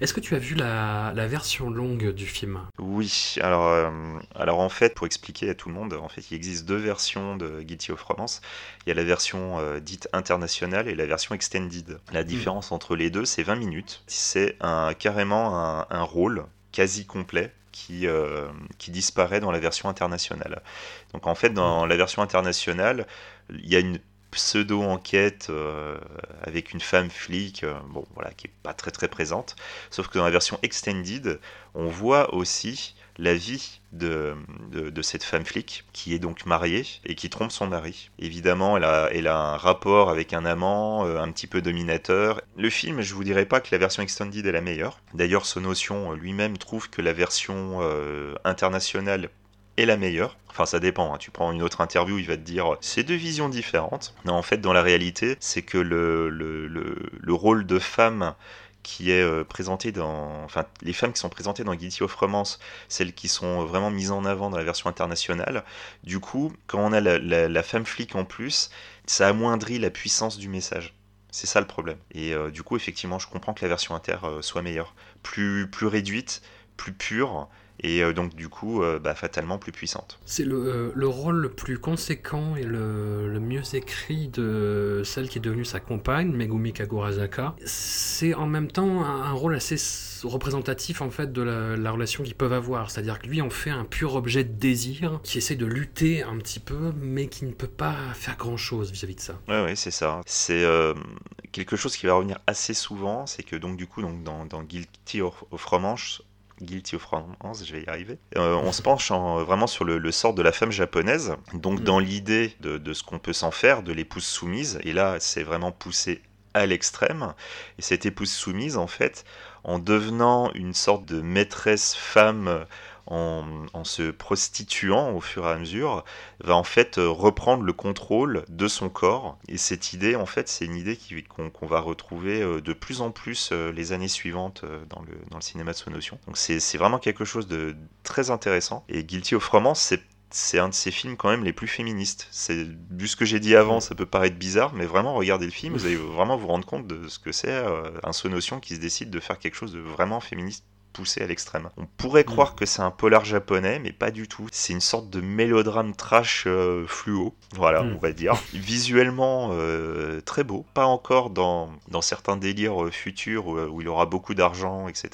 Est-ce que tu as vu la, la version longue du film? Oui, alors, euh, alors en fait, pour expliquer à tout le monde, en fait, il existe deux versions de Guilty of Romance. Il y a la version euh, dite internationale et la version extended. La différence entre les deux, c'est 20 minutes. C'est un, carrément un, un rôle quasi complet qui, euh, qui disparaît dans la version internationale. Donc en fait, dans la version internationale, il y a une pseudo-enquête euh, avec une femme flic, euh, bon voilà, qui est pas très très présente. Sauf que dans la version extended, on voit aussi la vie de, de, cette femme flic qui est donc mariée et qui trompe son mari. Évidemment, elle a, elle a un rapport avec un amant euh, un petit peu dominateur. Le film, je vous dirais pas que la version extended est la meilleure. D'ailleurs, Sonotion lui-même trouve que la version internationale est la meilleure. Enfin, ça dépend. hein. Tu prends une autre interview, il va te dire c'est deux visions différentes. Non, en fait, dans la réalité, c'est que le, le, le, le rôle de femme qui est euh, présenté dans. Enfin, les femmes qui sont présentées dans Guilty of Romance, celles qui sont vraiment mises en avant dans la version internationale. Du coup, quand on a la, la, la femme flic en plus, ça amoindrit la puissance du message. C'est ça le problème. Et euh, du coup, effectivement, je comprends que la version inter euh, soit meilleure. Plus, plus réduite, plus pure, et euh, donc du coup, euh, bah, fatalement plus puissante. C'est le, euh, le rôle le plus conséquent et le, le mieux écrit de celle qui est devenue sa compagne, Megumi Kagurazaka. C'est en même temps un, un rôle assez représentatif en fait de la, la relation qu'ils peuvent avoir. C'est-à-dire que lui en fait un pur objet de désir qui essaie de lutter un petit peu, mais qui ne peut pas faire grand-chose vis-à-vis de ça. Ouais, ouais, c'est ça. C'est euh, quelque chose qui va revenir assez souvent, c'est que donc du coup, donc, dans, dans Guilty of, of Romance, Guilty of Romance, je vais y arriver. Euh, on se penche en- vraiment sur le, le sort de la femme japonaise, donc Mm. dans l'idée de, de ce qu'on peut s'en faire, de l'épouse soumise, et là c'est vraiment poussé à l'extrême, et cette épouse soumise en fait, en devenant une sorte de maîtresse femme, en, se prostituant au fur et à mesure, va en fait euh, reprendre le contrôle de son corps. Et cette idée, en fait, c'est une idée qu'on va retrouver euh, de plus en plus euh, les années suivantes dans le, dans le cinéma de Sonotion. Donc c'est vraiment quelque chose de très intéressant. Et Guilty of Romance, c'est c'est un de ces films quand même les plus féministes. C'est vu ce que j'ai dit avant, ça peut paraître bizarre, mais vraiment regardez le film, vous allez vraiment vous rendre compte de ce que c'est un Sonotion qui se décide de faire quelque chose de vraiment féministe poussé à l'extrême. On pourrait croire que c'est un polar japonais, mais pas du tout. C'est une sorte de mélodrame trash euh, fluo, voilà, Mm. on va dire. Visuellement euh, très beau, pas encore dans, dans certains délires euh, futurs où, où il aura beaucoup d'argent, etc.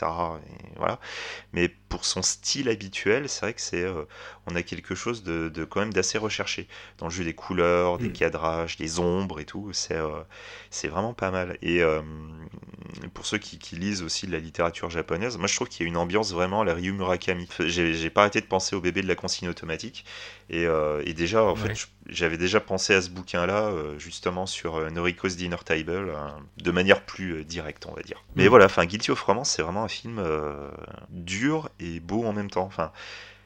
Voilà. Mais pour son style habituel, c'est vrai que c'est, euh, on a quelque chose de, de quand même d'assez recherché dans le jeu des couleurs, des Mm. cadrages, des ombres et tout. C'est euh, c'est vraiment pas mal. Et euh, pour ceux qui, qui lisent aussi de la littérature japonaise, moi je trouve qu'il y a une ambiance vraiment à la Ryu Murakami. J'ai j'ai pas arrêté de penser au bébé de la consigne automatique. Et, euh, et déjà, en Ouais. fait, j'avais déjà pensé à ce bouquin-là, euh, justement sur euh, Noriko's Dinner Table, de manière plus directe, on va dire. Mais Mm. voilà, enfin, Guilty of Romance, c'est vraiment un film dur et beau en même temps. Enfin,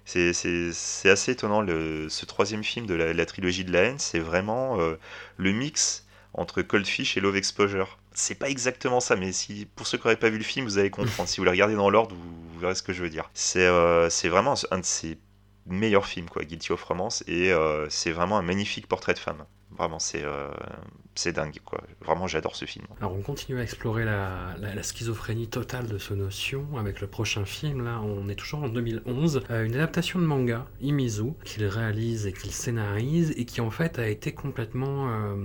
c'est- assez étonnant. Le, ce troisième film de la, la trilogie de la haine, c'est vraiment euh, le mix entre Cold Fish et Love Exposure. C'est pas exactement ça, mais si pour ceux qui n'auraient pas vu le film, vous allez comprendre. si vous le regardez dans l'ordre, vous, vous verrez ce que je veux dire. C'est euh, vraiment un de ses meilleurs films, quoi, Guilty of Romance, et euh, c'est vraiment un magnifique portrait de femme. Vraiment, c'est euh, dingue, quoi. Vraiment, j'adore ce film. Alors on continue à explorer la, la- la schizophrénie totale de ce notion avec le prochain film. Là, on est toujours en 2011. euh, une adaptation de manga, Imizu, qu'il réalise et qu'il scénarise et qui en fait a été complètement euh,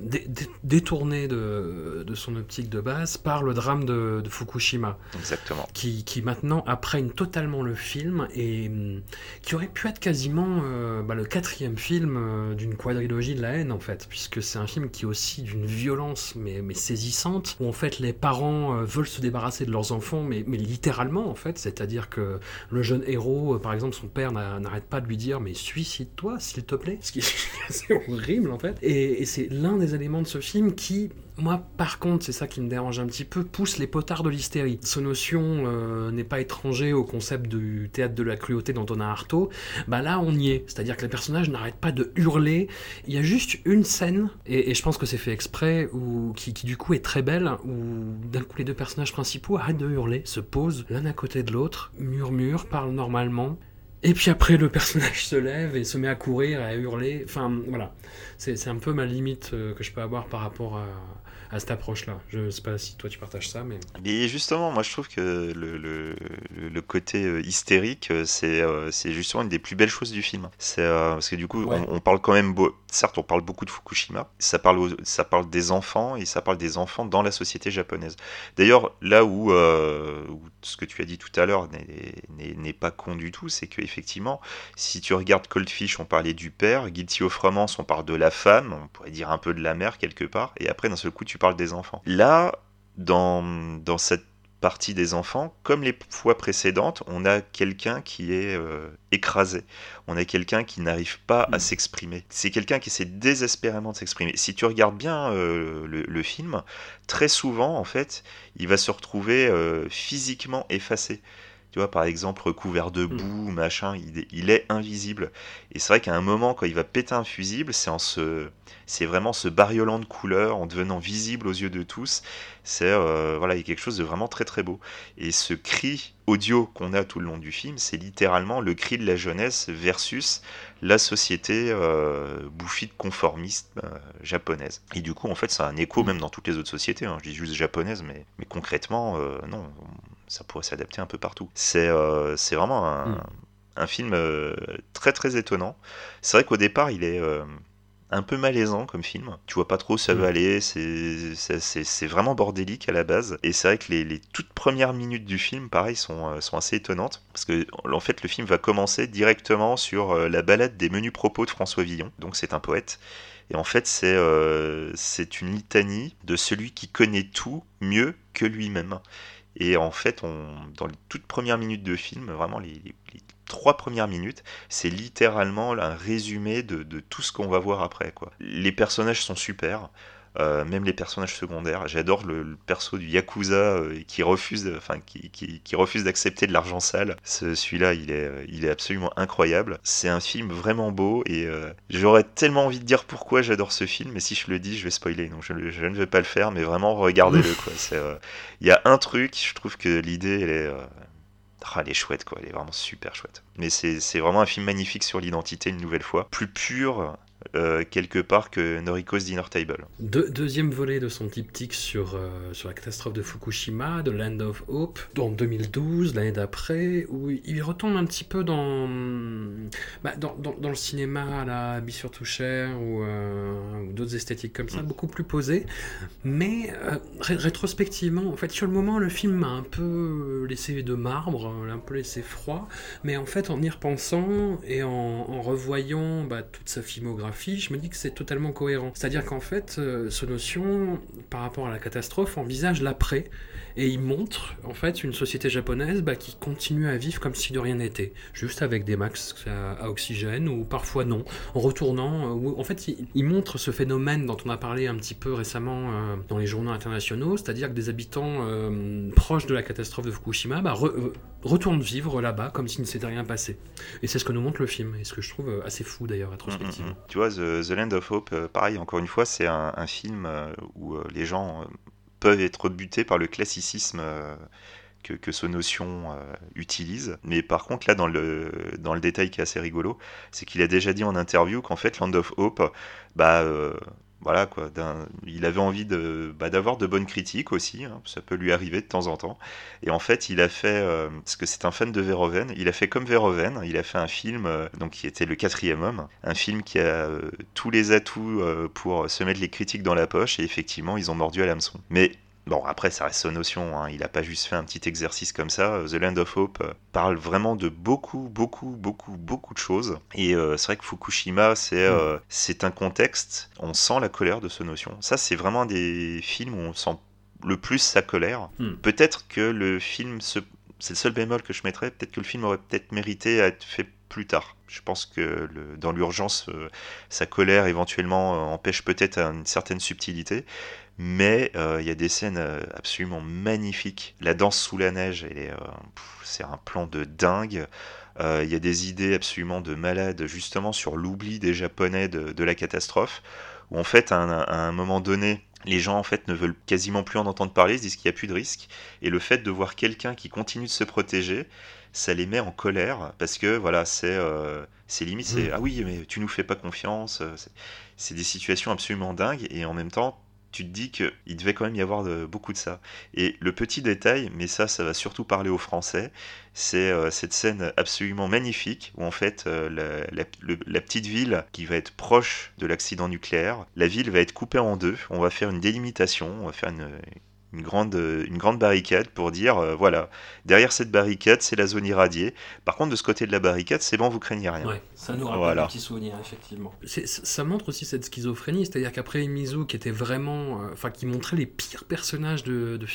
dé- dé- détourné de, de son optique de base par le drame de, de Fukushima, Exactement. qui, qui maintenant apprenne totalement le film et hum, qui aurait pu être quasiment euh, bah, le quatrième film euh, d'une quadrilogie de la haine en fait, puisque c'est un film qui est aussi d'une violence mais, mais saisissante, où en fait les parents euh, veulent se débarrasser de leurs enfants, mais, mais littéralement en fait, c'est-à-dire que le jeune héros, euh, par exemple son père n'a- n'arrête pas de lui dire mais suicide-toi s'il te plaît, ce qui est assez horrible en fait, et c'est l'un des éléments de ce film qui moi, par contre, c'est ça qui me dérange un petit peu, pousse les potards de l'hystérie. Ce notion euh, n'est pas étranger au concept du théâtre de la cruauté d'Antonin Artaud. Bah là, on y est. C'est-à-dire que les personnages n'arrêtent pas de hurler. Il y a juste une scène, et, et je pense que c'est fait exprès, où, qui, du coup est très belle, où d'un coup les deux personnages principaux arrêtent de hurler, se posent l'un à côté de l'autre, murmurent, parlent normalement. Et puis après, le personnage se lève et se met à courir, à hurler. Enfin, voilà. C'est c'est un peu ma limite euh, que je peux avoir par rapport à, à cette approche-là. Je sais pas si toi tu partages ça, mais. Et justement, moi je trouve que le, le, le- côté euh, hystérique, euh, c'est euh, c'est justement une des plus belles choses du film. C'est parce que du coup, Ouais. on, on parle quand même, beau- certes, on parle beaucoup de Fukushima. Ça parle, ça parle des enfants et ça parle des enfants dans la société japonaise. D'ailleurs, là où, euh, ce que tu as dit tout à l'heure n'est- pas con du tout, c'est que effectivement, si tu regardes Cold Fish, on parlait du père, Guilty of Romance, on parle de la femme, on pourrait dire un peu de la mère quelque part, et après d'un seul coup, tu parles des enfants. Là, dans, dans cette partie des enfants, comme les fois précédentes, on a quelqu'un qui est euh, écrasé. On a quelqu'un qui n'arrive pas à Mm. s'exprimer. C'est quelqu'un qui essaie désespérément de s'exprimer. Si tu regardes bien euh, le, le film, très souvent, en fait, il va se retrouver euh, physiquement effacé. Tu vois, par exemple, recouvert de boue, machin, il est, il est invisible. Et c'est vrai qu'à un moment, quand il va péter un fusible, c'est en se, c'est vraiment se bariolant de couleurs, en devenant visible aux yeux de tous. C'est euh, voilà, il y a quelque chose de vraiment très très beau. Et ce cri audio qu'on a tout le long du film, c'est littéralement le cri de la jeunesse versus la société euh, bouffie de conformisme euh, japonaise. Et du coup, en fait, c'est un écho même dans toutes les autres sociétés. hein. Je dis juste japonaise, mais, mais concrètement, euh, non, ça pourrait s'adapter un peu partout. C'est euh, vraiment un, Mm. un film euh, très très étonnant. C'est vrai qu'au départ, il est euh, un peu malaisant comme film. Tu vois pas trop où ça Mm. va aller. C'est- vraiment bordélique à la base. Et c'est vrai que les, les toutes premières minutes du film, pareil, sont, euh, sont assez étonnantes. Parce que en fait, le film va commencer directement sur la balade des menus propos de François Villon. Donc c'est un poète. Et en fait, c'est euh, c'est une litanie de celui qui connaît tout mieux que lui-même. Et en fait, on, dans les toutes premières minutes de film, vraiment les, trois premières minutes, c'est littéralement un résumé de, tout ce qu'on va voir après. Les personnages sont super. Euh, même les personnages secondaires, j'adore le, le perso du yakuza euh, qui refuse, enfin qui, qui- qui refuse d'accepter de l'argent sale. Ce- Celui-là, il est, euh, il est absolument incroyable. C'est un film vraiment beau et euh, j'aurais tellement envie de dire pourquoi j'adore ce film, mais si je le dis, je vais spoiler, donc je, je ne vais pas le faire. Mais vraiment, regardez-le il y a un truc, je trouve que l'idée, elle est, ah, elle est chouette, quoi. Elle est vraiment super chouette. Mais c'est vraiment un film magnifique sur l'identité, une nouvelle fois. Plus pur, euh, quelque part que Noriko's Dinner Table. deuxième volet de son diptyque sur, euh, sur la catastrophe de Fukushima, The Land of Hope, en 2012, l'année d'après, où il retombe un petit peu dans, bah, dans, dans, le cinéma à la Be Sure to Share ou, ou d'autres esthétiques comme ça, mm. beaucoup plus posées. Mais rétrospectivement, en fait, sur le moment, le film m'a un peu laissé de marbre, un peu laissé froid, mais en fait, en y repensant et en, en revoyant bah, toute sa filmographie, je me dis que c'est totalement cohérent. C'est-à-dire qu'en fait, euh, ce notion, par rapport à la catastrophe, envisage l'après et il montre en fait une société japonaise bah, qui continue à vivre comme si de rien n'était, juste avec des max à, oxygène ou parfois non, en retournant. Euh, en fait, il, montre ce phénomène dont on a parlé un petit peu récemment euh, dans les journaux internationaux, c'est-à-dire que des habitants euh, proches de la catastrophe de Fukushima bah, retournent vivre là-bas comme s'il ne s'était rien passé. Et c'est ce que nous montre le film, et ce que je trouve assez fou d'ailleurs, rétrospectivement. Mm, mm, mm. Tu vois, The, Land of Hope, pareil, encore une fois, c'est un, un, film où les gens peuvent être butés par le classicisme euh, que, que ce notion euh, utilise. Mais par contre, là, dans le, dans le détail qui est assez rigolo, c'est qu'il a déjà dit en interview qu'en fait, Land of Hope, bah, euh, voilà quoi, il avait envie de, bah, d'avoir de bonnes critiques aussi, hein, ça peut lui arriver de temps en temps. Et en fait, il a fait, parce que c'est un fan de Verhoeven, il a fait comme Verhoeven, il a fait un film donc qui était le quatrième homme, un film qui a tous les atouts pour se mettre les critiques dans la poche, et effectivement, ils ont mordu à l'hameçon. Mais Bon, après, ça reste sa notion. Hein. Il n'a pas juste fait un petit exercice comme ça. The Land of Hope euh, parle vraiment de beaucoup, beaucoup, beaucoup, beaucoup de choses. Et euh, c'est vrai que Fukushima, c'est mm. euh, c'est un contexte. On sent la colère de ce notion. Ça, c'est vraiment des films où on sent le plus sa colère. Mm. Peut-être que le film, c'est le seul bémol que je mettrais, peut-être que le film aurait peut-être mérité à être fait plus tard. Je pense que le, dans l'urgence, sa colère éventuellement empêche peut-être une certaine subtilité, mais euh, il y a des scènes euh, absolument magnifiques. La danse sous la neige, euh, c'est un plan de dingue. Il y a des idées absolument de malade, justement sur l'oubli des Japonais de, la catastrophe, où en fait, à un, moment donné, les gens en fait ne veulent quasiment plus en entendre parler, ils disent qu'il n'y a plus de risque, et le fait de voir quelqu'un qui continue de se protéger, ça les met en colère parce que voilà, c'est c'est limite, c'est mmh. ah oui, mais tu nous fais pas confiance. C'est des situations absolument dingues et en même temps, tu te dis qu'il devait quand même y avoir beaucoup de ça. Et le petit détail, mais ça, ça va surtout parler aux Français, c'est euh, cette scène absolument magnifique où en fait euh, la, petite ville qui va être proche de l'accident nucléaire, la ville va être coupée en deux. On va faire une délimitation, on va faire une, une grande, une grande barricade pour dire euh, voilà, derrière cette barricade, c'est la zone irradiée. Par contre, de ce côté de la barricade, c'est bon, vous craignez rien. Ouais, ça nous rappelle voilà. un petit souvenir, effectivement. Ça montre aussi cette schizophrénie, c'est-à-dire qu'après Mizu, qui était vraiment. Euh, enfin, qui montrait les pires personnages de, de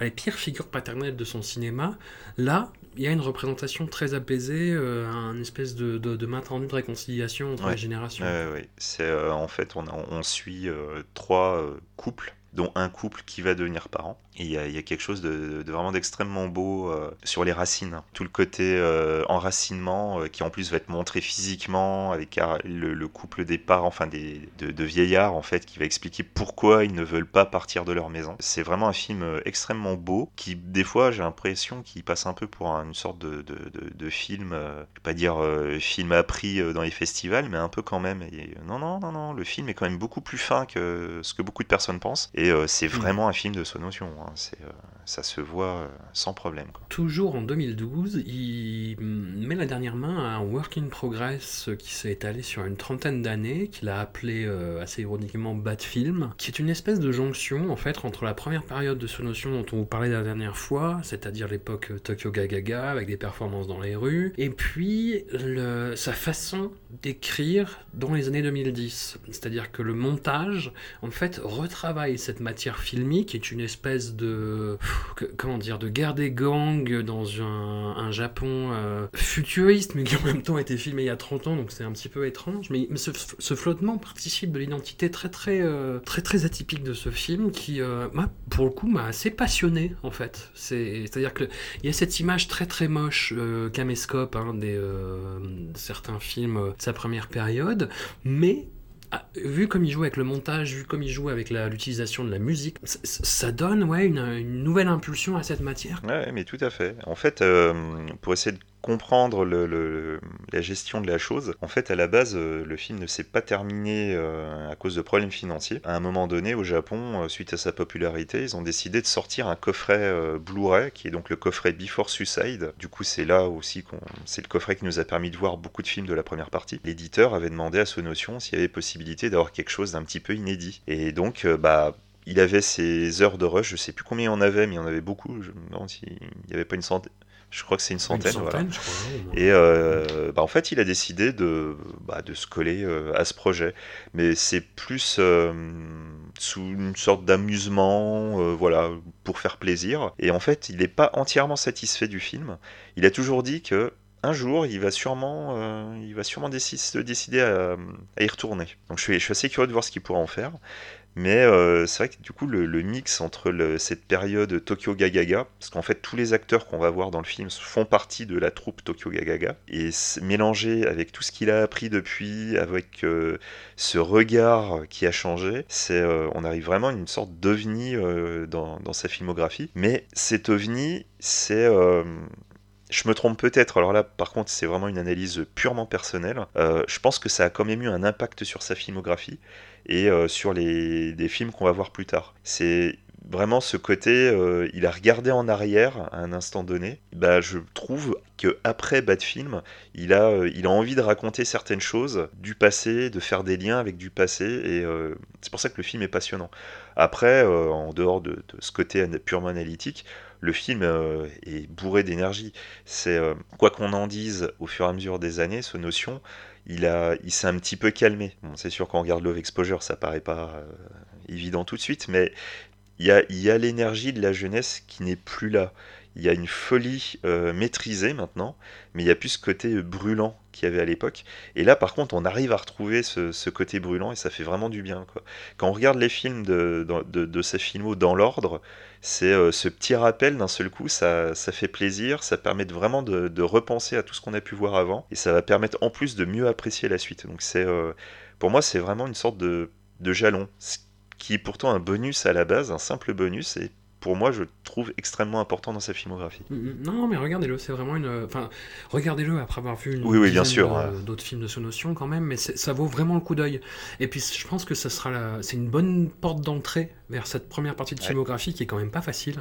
les pires figures paternelles de son cinéma, là, il y a une représentation très apaisée, euh, un espèce de, de, main tendue de réconciliation entre les générations. oui, c'est en fait, on, on suit trois couples dont un couple qui va devenir parent. Il y, a quelque chose de, vraiment d'extrêmement beau euh, sur les racines. Tout le côté euh, enracinement euh, qui en plus va être montré physiquement avec le, couple des parents, enfin des, de, vieillards en fait, qui va expliquer pourquoi ils ne veulent pas partir de leur maison. C'est vraiment un film extrêmement beau qui, des fois, j'ai l'impression qu'il passe un peu pour une sorte de, de film, je vais pas dire film appris dans les festivals, mais un peu quand même. Non, non, non, non, le film est quand même beaucoup plus fin que ce que beaucoup de personnes pensent. Et c'est mm. vraiment un film de son notion. Hein. C'est, euh, ça se voit euh, sans problème. Toujours en 2012, il met la dernière main à un work in progress qui s'est étalé sur une trentaine d'années, qu'il a appelé euh, assez ironiquement Bad Film, qui est une espèce de jonction en fait entre la première période de ce notion dont on vous parlait la dernière fois, c'est-à-dire l'époque Tokyo Gagaga avec des performances dans les rues, et puis sa façon d'écrire dans les années 2010. C'est-à-dire que le montage, en fait, retravaille cette matière filmique, qui est une espèce de comment dire de guerre des gangs dans un, Japon euh, futuriste mais qui en même temps a été filmé il y a 30 ans donc c'est un petit peu étrange. Mais, ce, flottement participe de l'identité très très euh, très très atypique de ce film qui euh, pour le coup m'a assez passionné en fait. C'est à dire que il y a cette image très très moche caméscope hein, des certains films de sa première période mais ah, vu comme il joue avec le montage, vu comme il joue avec l'utilisation de la musique, ça donne ouais, une, nouvelle impulsion à cette matière. Ouais, mais tout à fait. En fait, euh, pour essayer de comprendre la gestion de la chose, en fait, à la base, euh, le film ne s'est pas terminé euh, à cause de problèmes financiers. À un moment donné, au Japon, euh, suite à sa popularité, ils ont décidé de sortir un coffret Blu-ray, qui est donc le coffret Before Suicide. Du coup, c'est là aussi qu'on, c'est le coffret qui nous a permis de voir beaucoup de films de la première partie. L'éditeur avait demandé à Sonotion s'il y avait possibilité d'avoir quelque chose d'un petit peu inédit. Et donc, bah, il avait ses heures de rush, je sais plus combien il en avait, mais il y en avait beaucoup. Je n'y avait pas une centaine. Je crois que c'est une centaine. Une voilà. centaine, je crois. Et euh, bah, en fait, il a décidé de, bah, de se coller euh, à ce projet. Mais c'est plus euh, sous une sorte d'amusement, voilà, pour faire plaisir. Et en fait, il n'est pas entièrement satisfait du film. Il a toujours dit que un jour, il va sûrement, euh, il va sûrement déci- se décider à, à y retourner. Donc je suis, je suis assez curieux de voir ce qu'il pourra en faire. Mais euh, c'est vrai que du coup, le, mix entre cette période Tokyo Gagaga, parce qu'en fait, tous les acteurs qu'on va voir dans le film font partie de la troupe Tokyo Gagaga, et mélangé avec tout ce qu'il a appris depuis, avec euh, ce regard qui a changé, c'est, euh, on arrive vraiment à une sorte d'ovni dans, sa filmographie. Mais cet ovni, c'est. je me trompe peut-être, alors là par contre c'est vraiment une analyse purement personnelle. Je pense que ça a quand même eu un impact sur sa filmographie et euh, sur les, des films qu'on va voir plus tard. C'est vraiment ce côté, euh, il a regardé en arrière à un instant donné. Bah, je trouve que après Bad Film, il a, euh, il a envie de raconter certaines choses du passé, de faire des liens avec du passé, et c'est pour ça que le film est passionnant. Après, en dehors de, ce côté purement analytique, le film est bourré d'énergie. C'est quoi qu'on en dise au fur et à mesure des années, ce notion, il il s'est un petit peu calmé. C'est sûr qu'on regarde Love Exposure, ça paraît pas euh, évident tout de suite, mais il y a l'énergie de la jeunesse qui n'est plus là. Il y a une folie euh, maîtrisée maintenant, mais il n'y a plus ce côté euh, brûlant qu'il y avait à l'époque. Et là, par contre, on arrive à retrouver ce, côté brûlant et ça fait vraiment du bien. Quand on regarde les films de, de, ces films dans l'ordre, c'est euh, ce petit rappel d'un seul coup, ça, fait plaisir, ça permet vraiment de, repenser à tout ce qu'on a pu voir avant et ça va permettre en plus de mieux apprécier la suite. Donc c'est, pour moi, c'est vraiment une sorte de, jalon, qui est pourtant un bonus à la base, un simple bonus pour moi, je trouve extrêmement important dans sa filmographie. Mm, Non, mais regardez-le, c'est vraiment une. Enfin, regardez-le après avoir vu une Oui, bien sûr, d'autres films de ce notion quand même, mais ça vaut vraiment le coup d'œil. Et puis, je pense que ça sera la... c'est une bonne porte d'entrée vers cette première partie de Ouais. filmographie qui est quand même pas facile.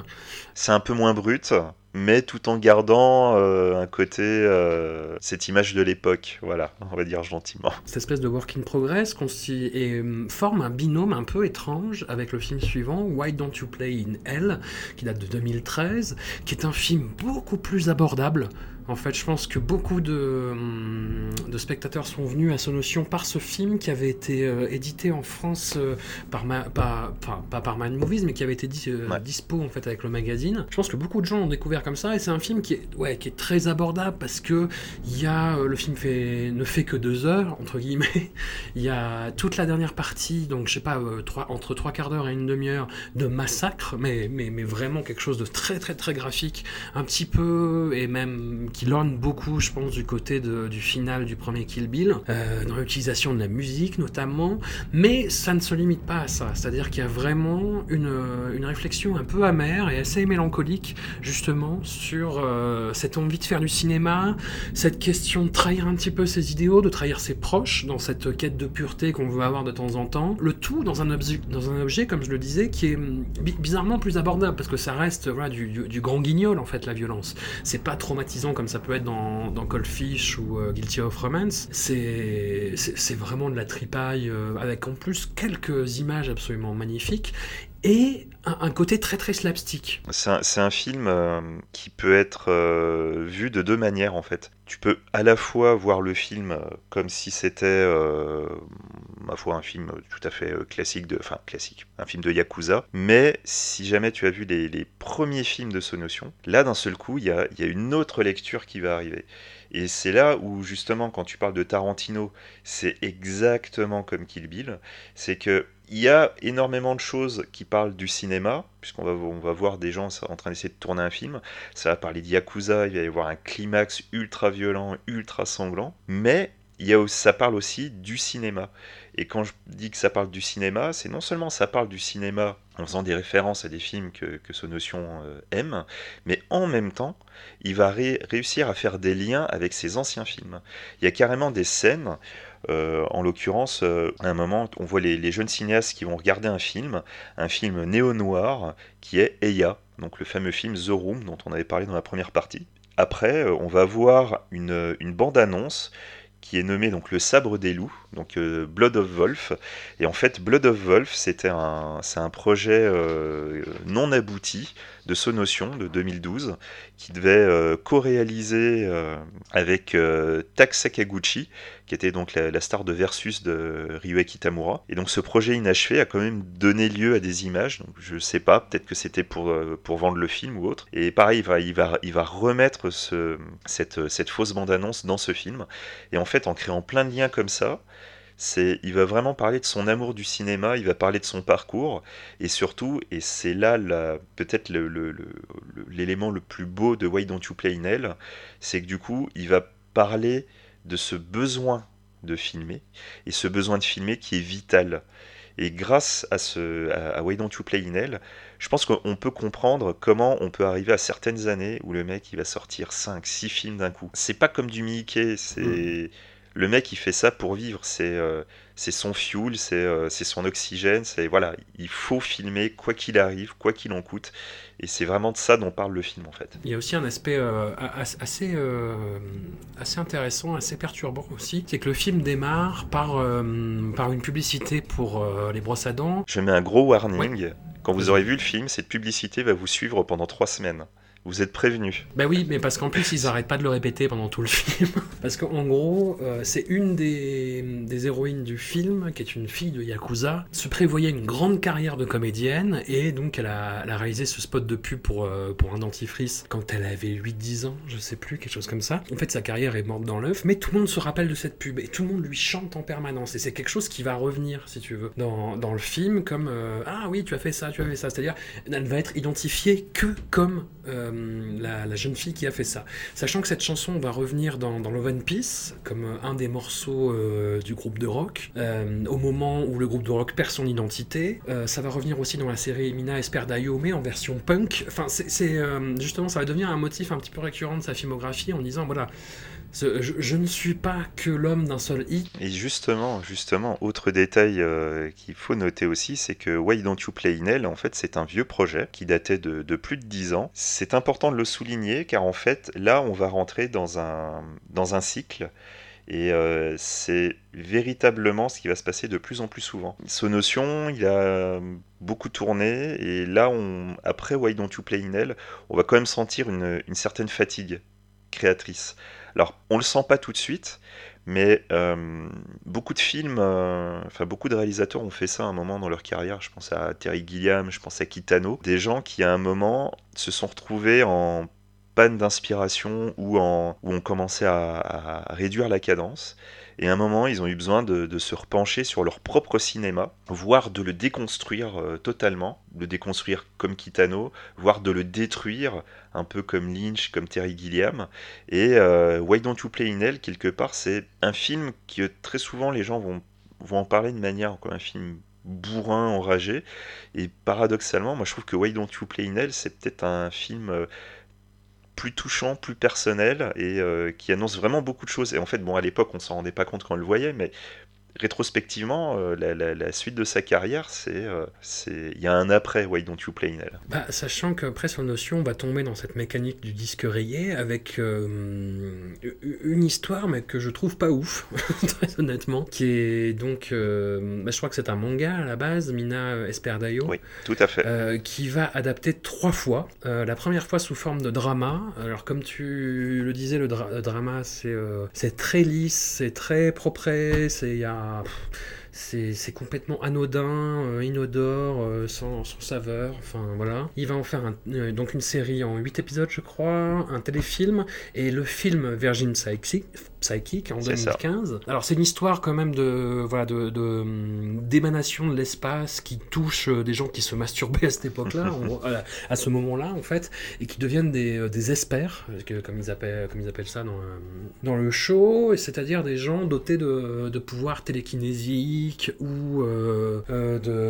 C'est un peu moins brut, mais tout en gardant euh, un côté, euh, cette image de l'époque, voilà, on va dire gentiment. Cette espèce de work in progress hum, forme un binôme un peu étrange avec le film suivant, Why Don't You Play in Hell, qui date de 2013, qui est un film beaucoup plus abordable. En fait, je pense que beaucoup de, hum, de spectateurs sont venus à ce notion par ce film qui avait été euh, édité en France euh, par, ma, pas, par Man Movies, mais qui avait été euh, Ouais. dispo en fait avec le magazine. Je pense que beaucoup de gens ont découvert comme ça, et c'est un film qui est, ouais, qui est très abordable parce que il y a, le film fait, ne fait que deux heures, entre guillemets. Il y a toute la dernière partie, donc je sais pas, trois, entre trois quarts d'heure et une demi-heure de massacre, mais, mais, mais vraiment quelque chose de très très très graphique, un petit peu, et même qui lorgne beaucoup, je pense, du côté du final du premier Kill Bill, euh, dans l'utilisation de la musique notamment, mais ça ne se limite pas à ça, c'est-à-dire qu'il y a vraiment une, une réflexion un peu amère et assez mélancolique, justement, sur euh, cette envie de faire du cinéma, cette question de trahir un petit peu ses idéaux, de trahir ses proches dans cette quête de pureté qu'on veut avoir de temps en temps. Le tout dans un objet, dans un objet comme je le disais, qui est hum, bi- bizarrement plus abordable parce que ça reste voilà, du, du- du grand guignol en fait, la violence. C'est pas traumatisant comme ça peut être dans, dans Cold Fish ou euh, Guilty of Romance. C'est vraiment de la tripaille euh, avec en plus quelques images absolument magnifiques et un, côté très très slapstick. C'est un, film euh, qui peut être vu de deux manières en fait. Tu peux à la fois voir le film comme si c'était, ma foi, un film tout à fait euh, classique, de, enfin classique, un film de Yakuza. Mais si jamais tu as vu les, premiers films de Sonotion, là d'un seul coup, il y a, y a une autre lecture qui va arriver. Et c'est là où justement, quand tu parles de Tarantino, c'est exactement comme Kill Bill. C'est que il y a énormément de choses qui parlent du cinéma, puisqu'on va, on va voir des gens en train d'essayer de tourner un film. Ça va parler de Yakuza, il va y avoir un climax ultra violent, ultra sanglant. Mais il y a, ça parle aussi du cinéma. Et quand je dis que ça parle du cinéma, c'est non seulement ça parle du cinéma en faisant des références à des films que, que ce notion euh, aime, mais en même temps, il va réussir à faire des liens avec ses anciens films. Il y a carrément des scènes, euh, en l'occurrence, euh, à un moment, on voit les, les, jeunes cinéastes qui vont regarder un film, un film néo-noir, qui est Eya, donc le fameux film The Room dont on avait parlé dans la première partie. Après, on va voir une, une bande-annonce qui est nommé donc le sabre des loups, donc euh, Blood of Wolf. Et en fait, Blood of Wolf, c'était un, c'est un projet euh, non abouti de Sonotion de 2012 qui devait euh, co-réaliser euh, avec euh, Tak Sakaguchi, qui était donc la, star de Versus de Ryueki Tamura. Et donc ce projet inachevé a quand même donné lieu à des images. Donc je sais pas, peut-être que c'était pour, pour vendre le film ou autre. Et pareil, il va, il va, il va remettre ce, cette, cette fausse bande-annonce dans ce film. Et en fait, en créant plein de liens comme ça, il va vraiment parler de son amour du cinéma, il va parler de son parcours, et surtout, et c'est là peut-être l'élément le, plus beau de Why Don't You Play in Hell, c'est que du coup, il va parler de ce besoin de filmer, et ce besoin de filmer qui est vital. Et grâce à, ce, Why Don't You Play in Hell, je pense qu'on peut comprendre comment on peut arriver à certaines années où le mec il va sortir 5, 6 films d'un coup. C'est pas comme du Mickey, c'est. Mm le mec il fait ça pour vivre, c'est euh, son fuel, euh, c'est son oxygène, c'est voilà, il faut filmer quoi qu'il arrive, quoi qu'il en coûte, et c'est vraiment de ça dont parle le film en fait. Il y a aussi un aspect euh, assez, assez intéressant, assez perturbant aussi, c'est que le film démarre par, par une publicité pour les brosses à dents. Je mets un gros warning. Quand vous aurez vu le film, cette publicité va vous suivre pendant trois semaines. Vous êtes prévenu. Ben oui, mais parce qu'en plus, ils arrêtent pas de le répéter pendant tout le film. parce qu'en gros, euh, c'est une des, des, héroïnes du film, qui est une fille de Yakuza, se prévoyait une grande carrière de comédienne, et donc elle a, réalisé ce spot de pub pour, euh, pour un dentifrice quand elle avait 8-10 ans, je sais plus, quelque chose comme ça. En fait, sa carrière est morte dans l'œuf, mais tout le monde se rappelle de cette pub, et tout le monde lui chante en permanence, et c'est quelque chose qui va revenir, si tu veux, dans, dans le film, comme euh, Ah oui, tu as fait ça, tu as fait ça. C'est-à-dire, elle va être identifiée que comme la, jeune fille qui a fait ça. Sachant que cette chanson va revenir dans, dans Love and Peace comme euh, un des morceaux euh, du groupe de rock, euh, au moment où le groupe de rock perd son identité. ça va revenir aussi dans la série Mina Esperdayo, mais en version punk. Enfin, c'est justement, ça va devenir un motif un petit peu récurrent de sa filmographie en disant, voilà, je, ne suis pas que l'homme d'un seul hit. Et justement, justement, autre détail euh, qu'il faut noter aussi, c'est que Why Don't You Play in Hell, en fait, c'est un vieux projet qui datait de, plus de 10 ans. C'est important de le souligner car en fait, là, on va rentrer dans un, dans un cycle. Et euh, c'est véritablement ce qui va se passer de plus en plus souvent. notion, il a beaucoup tourné, et là, après Why Don't You Play in Hell, on va quand même sentir une certaine fatigue créatrice. Alors, on le sent pas tout de suite, mais euh, beaucoup de films, euh, enfin beaucoup de réalisateurs ont fait ça à un moment dans leur carrière. Je pense à Terry Gilliam, je pense à Kitano, des gens qui à un moment se sont retrouvés en panne d'inspiration ou, en, ont commencé à, réduire la cadence. Et à un moment, ils ont eu besoin de, se repencher sur leur propre cinéma, voire de le déconstruire euh, totalement, le déconstruire comme Kitano, voire de le détruire, un peu comme Lynch, comme Terry Gilliam. Et euh, Why Don't You Play in Hell, quelque part, c'est un film que très souvent les gens vont, vont en parler de manière comme un film bourrin, enragé. Et paradoxalement, moi je trouve que Why Don't You Play in Hell, c'est peut-être un film euh, plus touchant, plus personnel et euh, qui annonce vraiment beaucoup de choses. Et en fait, bon, à l'époque, on s'en rendait pas compte quand on le voyait, mais rétrospectivement, euh, la, suite de sa carrière, c'est euh, il y a un après Why Don't You Play. Bah, sachant qu'après son notion, on va tomber dans cette mécanique du disque rayé avec euh, une histoire, mais que je trouve pas ouf, très honnêtement, qui est donc, bah, je crois que c'est un manga à la base, Mina Esperdayo. Oui, tout à fait. qui va adapter trois fois. la première fois sous forme de drama. Alors comme tu le disais, le, drama c'est c'est très lisse, c'est très propre, c'est il y a c'est complètement anodin, euh, inodore, euh, sans, saveur. Enfin voilà. Il va en faire euh, donc une série en 8 épisodes, je crois, un téléfilm et le film Virgin Psychic, Psychic en C'est ça. 2015. Alors c'est une histoire quand même de voilà de hum, d'émanation de l'espace qui touche euh, des gens qui se masturbaient à cette époque-là, à, à ce moment-là en fait, et qui deviennent des, euh, des que- comme ils appellent comme ils appellent ça dans euh, dans le show, c'est-à-dire des gens dotés de, de pouvoirs télékinésiques ou euh, euh, de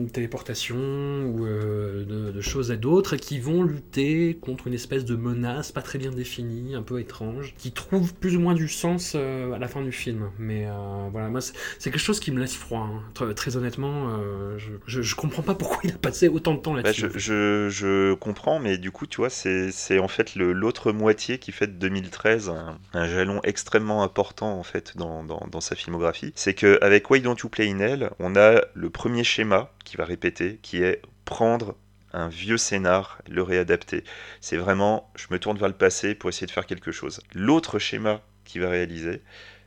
hum, téléportation ou euh, de, de choses et d'autres, et qui vont lutter contre une espèce de menace pas très bien définie, un peu étrange, qui trouve plus ou moins du sens euh, à la fin du film. Mais euh, voilà, moi c'est quelque chose qui me laisse froid. hein. Très, très honnêtement, euh, je, je, je comprends pas pourquoi il a passé autant de temps Bah, là-dessus. je, je, je comprends, mais du coup, tu vois, c'est en fait l'autre moitié qui fait de 2013 un, un jalon extrêmement important en fait dans, dans, dans sa filmographie. C'est qu'avec Why Don't You Play in Hell, on a le premier schéma qui va répéter, qui est prendre un vieux scénar, le réadapter. C'est vraiment, je me tourne vers le passé pour essayer de faire quelque chose. L'autre schéma qu'il va réaliser,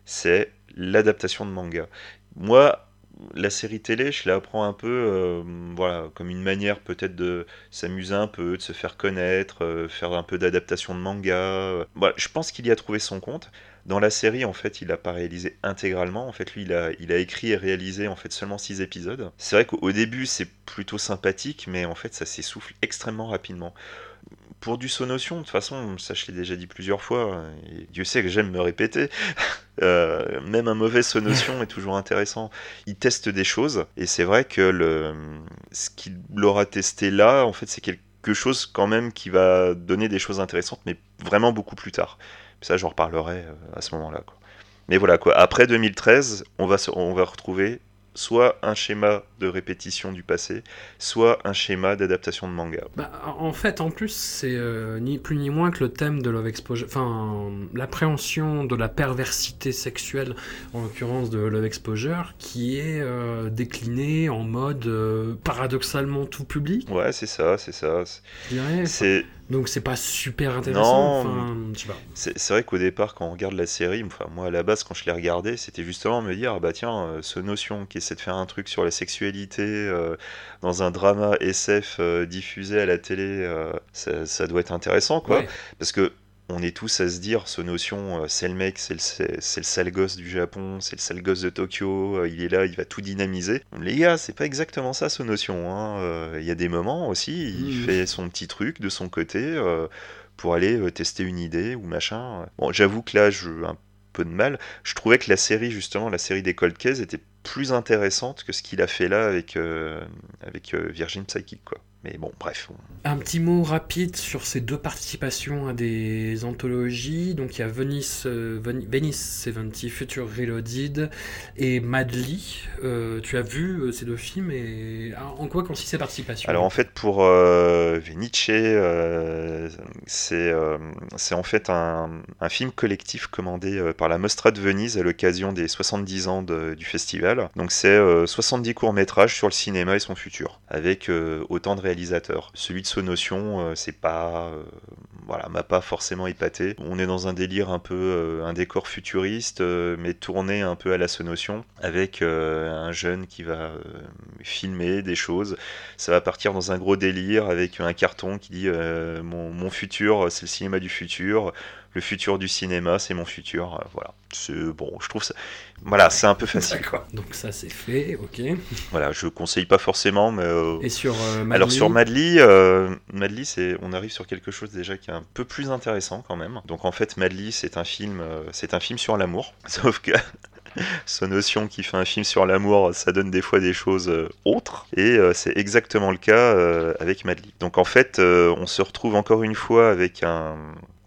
c'est l'adaptation de manga. Moi, la série télé, je la apprends un peu, euh, voilà, comme une manière peut-être de s'amuser un peu, de se faire connaître, euh, faire un peu d'adaptation de manga. euh. Voilà, je pense qu'il y a trouvé son compte. Dans la série, en fait, il n'a pas réalisé intégralement. En fait, lui, il a, il a écrit et réalisé en fait seulement 6 épisodes. C'est vrai qu'au début, c'est plutôt sympathique, mais en fait, ça s'essouffle extrêmement rapidement. Pour du Sonotion, de toute façon, ça je l'ai déjà dit plusieurs fois, et Dieu sait que j'aime me répéter, euh, même un mauvais Sonotion est toujours intéressant. Il teste des choses, et c'est vrai que le, ce qu'il aura testé là, en fait, c'est quelque chose quand même qui va donner des choses intéressantes, mais vraiment beaucoup plus tard. Ça, j'en reparlerai euh, à ce moment-là. Mais voilà, quoi. après 2013, on va, se- on va retrouver soit un schéma de répétition du passé, soit un schéma d'adaptation de manga. Bah, en fait, en plus, c'est euh, ni plus ni moins que le thème de Love Exposure, enfin, l'appréhension de la perversité sexuelle, en l'occurrence de Love Exposure, qui est euh, décliné en mode euh, paradoxalement tout public, Ouais, c'est ça, c'est ça. C'est Donc c'est pas super intéressant. Enfin, c'est- vrai qu'au départ, quand on regarde la série, enfin moi à la base, quand je l'ai regardé, c'était justement me dire, ah bah tiens, euh, ce notion qui essaie de faire un truc sur la sexualité euh, dans un drama SF euh, diffusé à la télé, ça, ça doit être intéressant, quoi. Ouais. Parce que on est tous à se dire, ce notion, euh, c'est le mec, c'est le, sale gosse du Japon, c'est le sale gosse de Tokyo, euh, il est là, il va tout dynamiser. Les gars, c'est pas exactement ça, ce notion. hein. Euh, Il y a des moments aussi, il Mhm. fait son petit truc de son côté euh, pour aller tester une idée ou machin. Bon, j'avoue que là, j'ai un peu de mal. Je trouvais que la série, justement, la série des Cold Case était plus intéressante que ce qu'il a fait là avec, euh, avec euh, Virgin Psychic, quoi. Mais bon, bref. on- Un petit mot rapide sur ces deux participations à des anthologies. Donc il y a Venice, euh, Ven- Venice 70, Future Reloaded et Madly. Euh, tu as vu ces deux films et ah, en quoi consiste ces participations Alors en fait pour Venice, c'est c'est en fait un, un film collectif commandé par la Mostra de Venise à l'occasion des 70 ans de- du festival. Donc c'est euh, 70 courts-métrages sur le cinéma et son futur, avec euh, autant de réalisateurs. Celui de Sonotion, euh, c'est pas... euh, voilà, m'a pas forcément épaté. On est dans un délire un peu, euh, un décor futuriste, euh, mais tourné un peu à la Sonotion, avec euh, un jeune qui va euh, filmer des choses ça va partir dans un gros délire avec un carton qui dit euh, mon futur c'est le cinéma du futur le futur du cinéma c'est mon futur Euh, voilà c'est bon je trouve ça voilà c'est un peu facile. Donc ça c'est fait, ok. voilà je conseille pas forcément mais euh, Et sur euh, Madly alors sur Madly, euh, Madly, c'est, on arrive sur quelque chose déjà qui est un peu plus intéressant quand même. Donc en fait, Madly, c'est un film, euh, c'est un film sur l'amour. Sauf que ce notion qui fait un film sur l'amour, ça donne des fois des choses autres. Et c'est exactement le cas avec Madly. Donc en fait, on se retrouve encore une fois avec un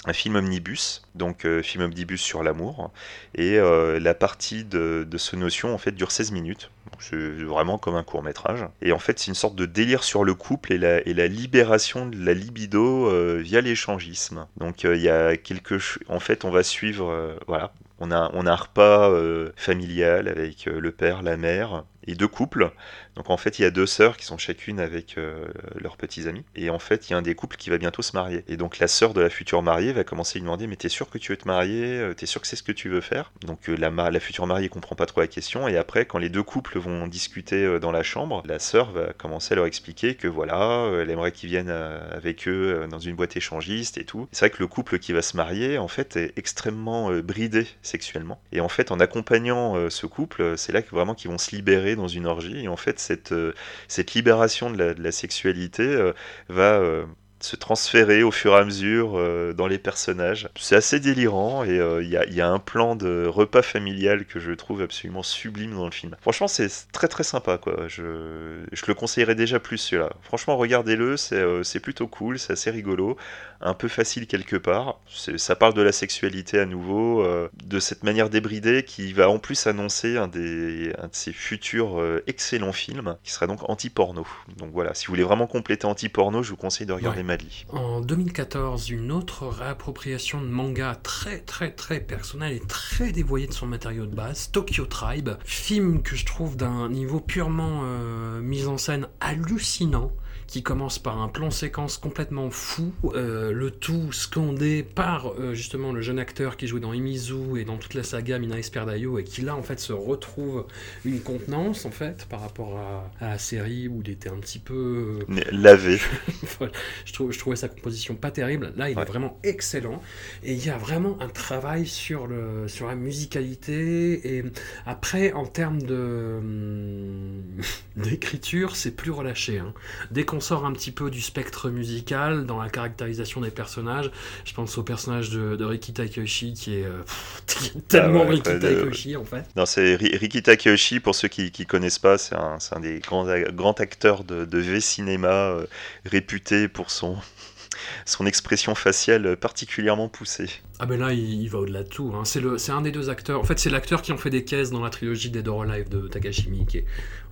un film omnibus, donc euh, film omnibus sur l'amour, et euh, la partie de, ce notion en fait dure 16 minutes. C'est vraiment comme un court métrage. Et en fait, c'est une sorte de délire sur le couple et la, et la libération de la libido euh, via l'échangisme. Donc il y a quelque chose. En fait, on va suivre. voilà. On a, on a un repas familial avec le père, la mère, et deux couples. Donc en fait, il y a deux sœurs qui sont chacune avec euh, leurs petits amis. Et en fait, il y a un des couples qui va bientôt se marier. Et donc la sœur de la future mariée va commencer à lui demander Mais t'es sûr que tu veux te marier? Euh, T'es sûr que c'est ce que tu veux faire? Donc euh, la, future mariée comprend pas trop la question. Et après, quand les deux couples vont discuter dans la chambre, la sœur va commencer à leur expliquer que voilà, elle aimerait qu'ils viennent avec eux dans une boîte échangiste et tout. C'est vrai que le couple qui va se marier, en fait, est extrêmement bridé sexuellement. Et en fait, en accompagnant ce couple, c'est là que vraiment qu'ils vont se libérer dans une orgie. Et en fait, cette, euh, cette libération de la, de la sexualité euh, va euh, se transférer au fur et à mesure euh, dans les personnages. C'est assez délirant et euh, il y, a un plan de repas familial que je trouve absolument sublime dans le film. Franchement, c'est très très sympa quoi. Je, le conseillerais déjà plus celui-là. Franchement, regardez-le, c'est euh, plutôt cool, c'est assez rigolo, un peu facile quelque part. Ça parle de la sexualité à nouveau, de cette manière débridée qui va en plus annoncer un, de ses futurs excellents films qui sera donc anti-porno. Donc voilà, si vous voulez vraiment compléter anti-porno, je vous conseille de regarder en 2014, une autre réappropriation de manga très très très personnelle et très dévoyée de son matériau de base, Tokyo Tribe, film que je trouve d'un niveau purement euh, mise en scène hallucinant qui commence par un plan séquence complètement fou, euh, le tout scandé par euh, justement le jeune acteur qui jouait dans Imizu et dans toute la saga Mina Esperdayo et qui là en fait se retrouve une contenance en fait par rapport à, la série où il était un petit peu euh, lavé. je, trouve, je trouvais sa composition pas terrible. Là il est vraiment excellent et il y a vraiment un travail sur, le, sur la musicalité et après en termes de hum, d'écriture c'est plus relâché. Hein. Dès qu'on sort un petit peu du spectre musical dans la caractérisation des personnages. Je pense au personnage de, Riki Takeyoshi qui est euh, tellement ah Riki Takeyoshi en fait. Non, c'est Riki Takeyoshi, pour ceux qui ne connaissent pas, c'est un, un, des grands, grands acteurs de, de V-cinéma euh, réputé pour son, son expression faciale particulièrement poussée. Ah ben là, il, va au-delà de tout. Hein. C'est un des deux acteurs. En fait, c'est l'acteur qui en fait des caisses dans la trilogie Dead or Alive de Takashi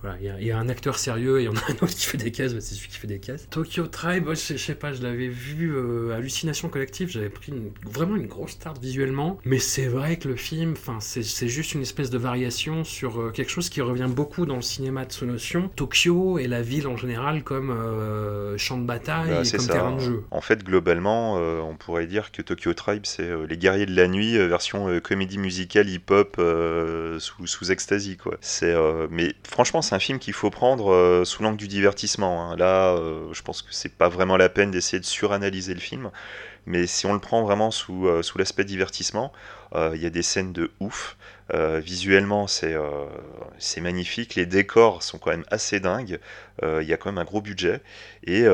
Miike. il y, a un acteur sérieux et il y en a un autre qui fait des caisses, c'est celui qui fait des caisses. Tokyo Tribe, je, sais pas, je l'avais vu euh, Hallucination Collective, j'avais pris vraiment une grosse start visuellement, mais c'est vrai que le film, c'est juste une espèce de variation sur euh, quelque chose qui revient beaucoup dans le cinéma de notion Tokyo et la ville en général comme euh, champ de bataille bah, et comme terrain de jeu. En fait, globalement, on pourrait dire que Tokyo Tribe, c'est les Guerriers de la Nuit, version comédie musicale hip-hop sous, sous ecstasy. Quoi. C'est, mais franchement, c'est un film qu'il faut prendre sous l'angle du divertissement. Hein. Là, je pense que c'est pas vraiment la peine d'essayer de suranalyser le film. Mais si on le prend vraiment sous, sous l'aspect divertissement, il y a des scènes de ouf. Euh, visuellement, euh, c'est magnifique. Les décors sont quand même assez dingues. Euh, il y a quand même un gros budget. Et,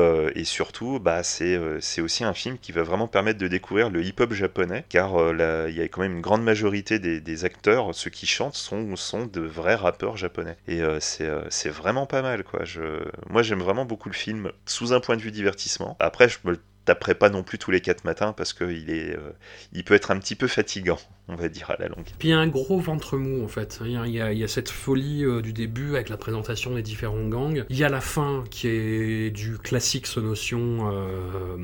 surtout, bah, c'est aussi un film qui va vraiment permettre de découvrir le hip-hop japonais. Car il y a quand même une grande majorité des, acteurs, ceux qui chantent, sont, de vrais rappeurs japonais. Et c'est vraiment pas mal. Quoi. Moi, j'aime vraiment beaucoup le film sous un point de vue divertissement. Après, je me taperai pas non plus tous les quatre matins parce qu'il est, il peut être un petit peu fatigant on va dire, à la longue. Puis il y a un gros ventre mou, en fait. Il y a, il y a, cette folie euh, du début avec la présentation des différents gangs. Il y a la fin qui est du classique notion euh,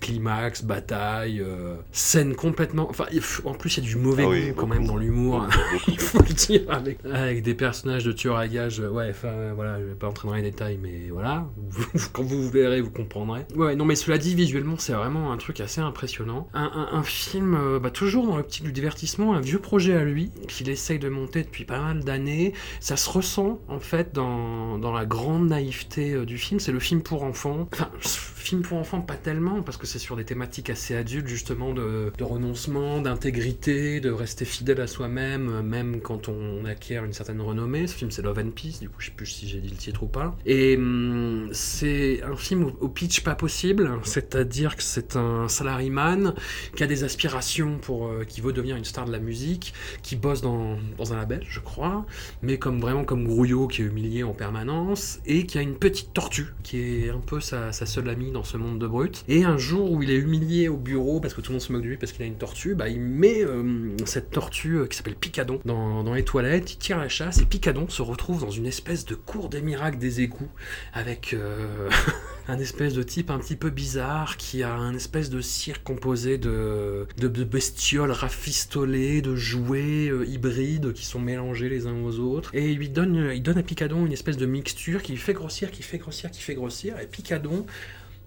climax, bataille, euh, scène complètement... Enfin, en plus, il y a du mauvais ah goût quand même dans l'humour, il faut le dire, avec, des personnages de tueurs à gages. Ouais, enfin, voilà, je vais pas entrer dans les détails, mais voilà, quand vous verrez, vous comprendrez. Ouais, non, mais cela dit, visuellement, c'est vraiment un truc assez impressionnant. Un, film, bah, toujours dans l'optique du divertissement un vieux projet à lui, qu'il essaye de monter depuis pas mal d'années. Ça se ressent en fait dans, dans la grande naïveté euh, du film. C'est le film pour enfants. Enfin, film pour enfants, pas tellement, parce que c'est sur des thématiques assez adultes, justement, de, de renoncement, d'intégrité, de rester fidèle à soi-même, même quand on acquiert une certaine renommée. Ce film, c'est Love and Peace, du coup, je sais plus si j'ai dit le titre ou pas. Et hum, c'est un film au, pitch pas possible, c'est-à-dire que c'est un salaryman qui a des aspirations pour, euh, qui veut devenir une star de la musique, qui bosse dans, dans, un label, je crois, mais comme vraiment comme Grouillot qui est humilié en permanence, et qui a une petite tortue, qui est un peu sa, sa seule amie dans ce monde de brut. Et un jour où il est humilié au bureau parce que tout le monde se moque de lui parce qu'il a une tortue, bah, il met euh, cette tortue euh, qui s'appelle Picadon dans, les toilettes, il tire la chasse, et Picadon se retrouve dans une espèce de cour des miracles des égouts, avec... un espèce de type un petit peu bizarre qui a un espèce de cirque composé de, bestioles rafistolées, de jouets euh, hybrides qui sont mélangés les uns aux autres. Et il lui donne, il donne à Picadon une espèce de mixture qui fait grossir, qui fait grossir, qui fait grossir. Et Picadon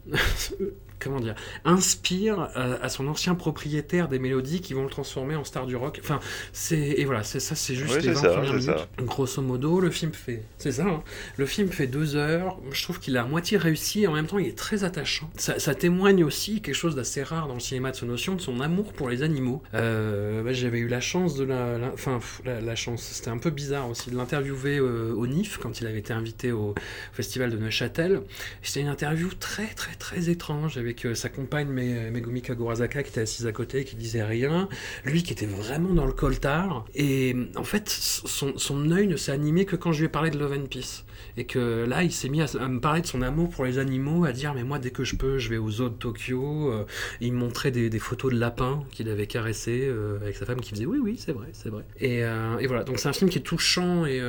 comment dire, inspire euh, à son ancien propriétaire des mélodies qui vont le transformer en star du rock. Enfin, c'est et voilà, c'est ça, c'est juste les c'est 20 ça, premières minutes. ça. Grosso modo, le film fait, c'est ça. hein. le film fait deux heures. Je trouve qu'il a à moitié réussi. Et en même temps, il est très attachant. Ça, ça témoigne aussi quelque chose d'assez rare dans le cinéma de ce notion de son amour pour les animaux. Euh, bah, J'avais eu la chance de la, la- enfin la, la chance. C'était un peu bizarre aussi de l'interviewer euh, au NIF quand il avait été invité au festival de Neuchâtel. C'était une interview très très très étrange avec euh, sa compagne Me- Megumi Kagurazaka qui était assise à côté qui disait rien, lui qui était vraiment dans le coltard. Et en fait son, son œil ne s'est animé que quand je lui ai parlé de Love and Peace. Et que là il s'est mis à, me parler de son amour pour les animaux, à dire mais moi dès que je peux je vais aux zoos de Tokyo, euh, et il me montrait des, photos de lapins qu'il avait caressés euh, avec sa femme qui faisait oui oui c'est vrai c'est vrai. Et, et voilà. Donc c'est un film qui est touchant et,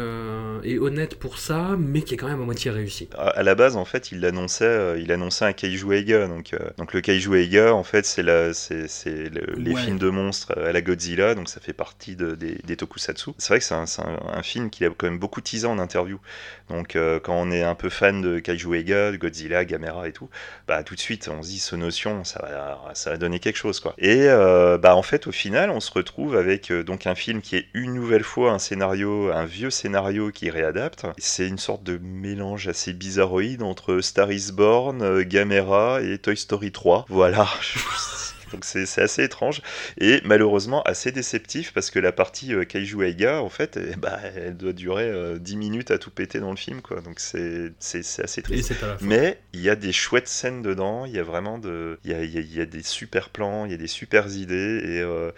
et honnête pour ça mais qui est quand même à moitié réussi. À la base, en fait, il annonçait, euh, il annonçait un Eiga. Donc, euh, donc le Kaiju Eiga, en fait, c'est la, c'est, c'est le- les Ouais. films de monstres à la Godzilla. Donc ça fait partie de- des, des tokusatsu. C'est vrai que c'est un, c'est un- un film qu'il a quand même beaucoup teasé en interview. Donc euh, quand on est un peu fan de Kaiju Eiga, de Godzilla, Gamera et tout, bah tout de suite on se dit ce notion, ça va, ça va donner quelque chose quoi. Et euh, bah en fait au final on se retrouve avec euh, donc un film qui est une nouvelle fois un scénario, un vieux scénario qui réadapte. C'est une sorte de mélange assez bizarroïde entre Star is Born, Gamera et Toy Story 3. Voilà. Donc c'est assez étrange et malheureusement assez déceptif parce que la partie euh, Kaiju Eiga en fait eh bah, elle doit durer euh, 10 minutes à tout péter dans le film quoi donc c'est assez triste. Mais il y a des chouettes scènes dedans, il y a vraiment de, il y a, y a- y a des super plans, il y a des super idées et euh,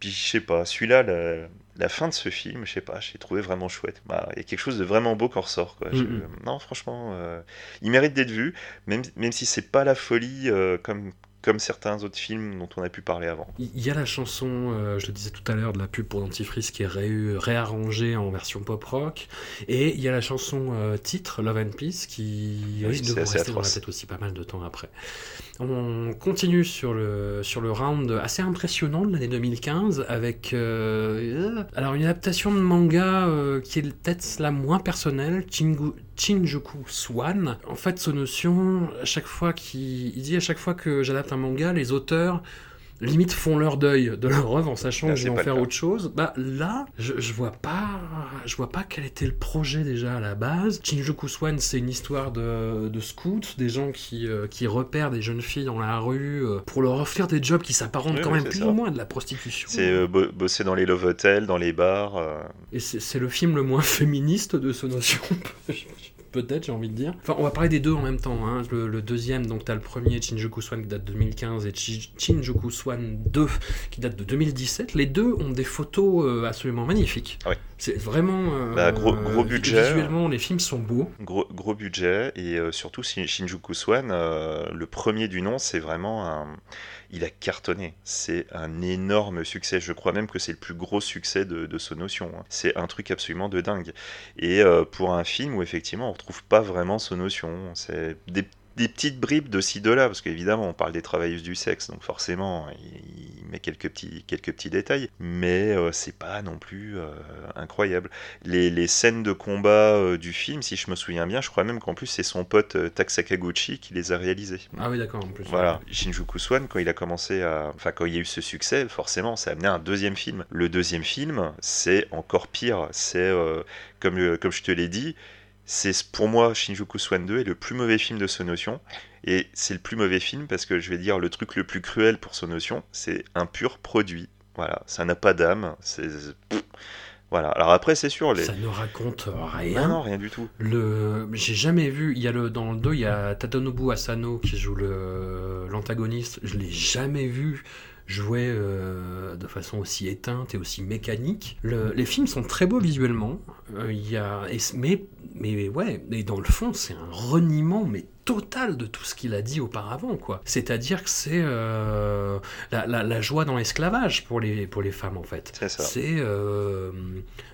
puis je sais pas, celui-là, la, la fin de ce film, je sais pas, j'ai trouvé vraiment chouette. Bah, Il y a quelque chose de vraiment beau qui en ressort. Quoi. Je- Mhm. non, franchement, euh, il mérite d'être vu, même, même si c'est pas la folie euh, comme, comme certains autres films dont on a pu parler avant. Il y a la chanson, euh, je le disais tout à l'heure, de la pub pour dentifrice qui est ré- réarrangée en version pop rock. Et il y a la chanson euh, titre, Love and Peace, qui Oui, risque de rester dans la tête aussi pas mal de temps après. On continue sur le, sur le round assez impressionnant de l'année 2015 avec euh, alors une adaptation de manga qui est peut-être la moins personnelle, Chingu- Shinjuku Swan. En fait, ce notion, à chaque fois qu'il il dit à chaque fois que j'adapte un manga, les auteurs limite font leur deuil de leur œuvre en sachant Là, que je c'est vais en pas le faire autre chose. Bah là, je, je vois pas, je vois pas quel était le projet déjà à la base. Shinjuku Swan, c'est une histoire de, de scouts, des gens qui, euh, qui repèrent des jeunes filles dans la rue euh, pour leur offrir des jobs qui s'apparentent Oui, quand oui, même plus ça. ou moins à de la prostitution. C'est euh, bo- bosser dans les love hotels, dans les bars. Et c'est le film le moins féministe de ce notion. Peut-être, j'ai envie de dire. Enfin, on va parler des deux en même temps. hein. Le, deuxième, donc, t'as le premier, Shinjuku Swan, qui date de 2015, et Shinjuku Swan 2, qui date de 2017. Les deux ont des photos euh, absolument magnifiques. Ouais. C'est vraiment. euh, Bah, gros- budget. Visuellement, les films sont beaux. Gros, gros budget et euh, surtout Shin- Shinjuku Swan, euh, le premier du nom, c'est vraiment un. Il a cartonné. C'est un énorme succès. Je crois même que c'est le plus gros succès de, de Sonotion. hein. C'est un truc absolument de dingue. Et pour un film où effectivement on retrouve pas vraiment Sonotion, c'est des, des petites bribes de ci de là, parce qu'évidemment on parle des travailleuses du sexe, donc forcément il, il met quelques petits, quelques petits détails, mais euh, c'est pas non plus euh, incroyable les, les scènes de combat euh, du film, si je me souviens bien, je crois même qu'en plus c'est son pote euh, Tak Sakaguchi qui les a réalisés. Ah oui, d'accord, en plus. Voilà, Shinjuku Swan, quand il a commencé à. Enfin, quand il y a eu ce succès, forcément, ça a amené un deuxième film. Le deuxième film, c'est encore pire. C'est, comme, comme je te l'ai dit, c'est pour moi, Shinjuku Swan 2 est le plus mauvais film de Sonotion. Et c'est le plus mauvais film parce que je vais dire le truc le plus cruel pour Sonotion, c'est un pur produit. Voilà, ça n'a pas d'âme. C'est. Voilà. Alors après, c'est sûr, les. Ça ne raconte Non, rien. non, rien du tout. Le, j'ai jamais vu. Il y a le dans le 2, il y a Tadanobu Asano qui joue le l'antagoniste. Je l'ai jamais vu joué euh, de façon aussi éteinte et aussi mécanique. Le- les films sont très beaux visuellement, euh, y a, et mais, mais ouais, et dans le fond, c'est un reniement, mais total de tout ce qu'il a dit auparavant, quoi. C'est-à-dire que c'est euh, la, la- la joie dans l'esclavage pour les, pour les femmes, en fait. C'est ça. C'est. euh,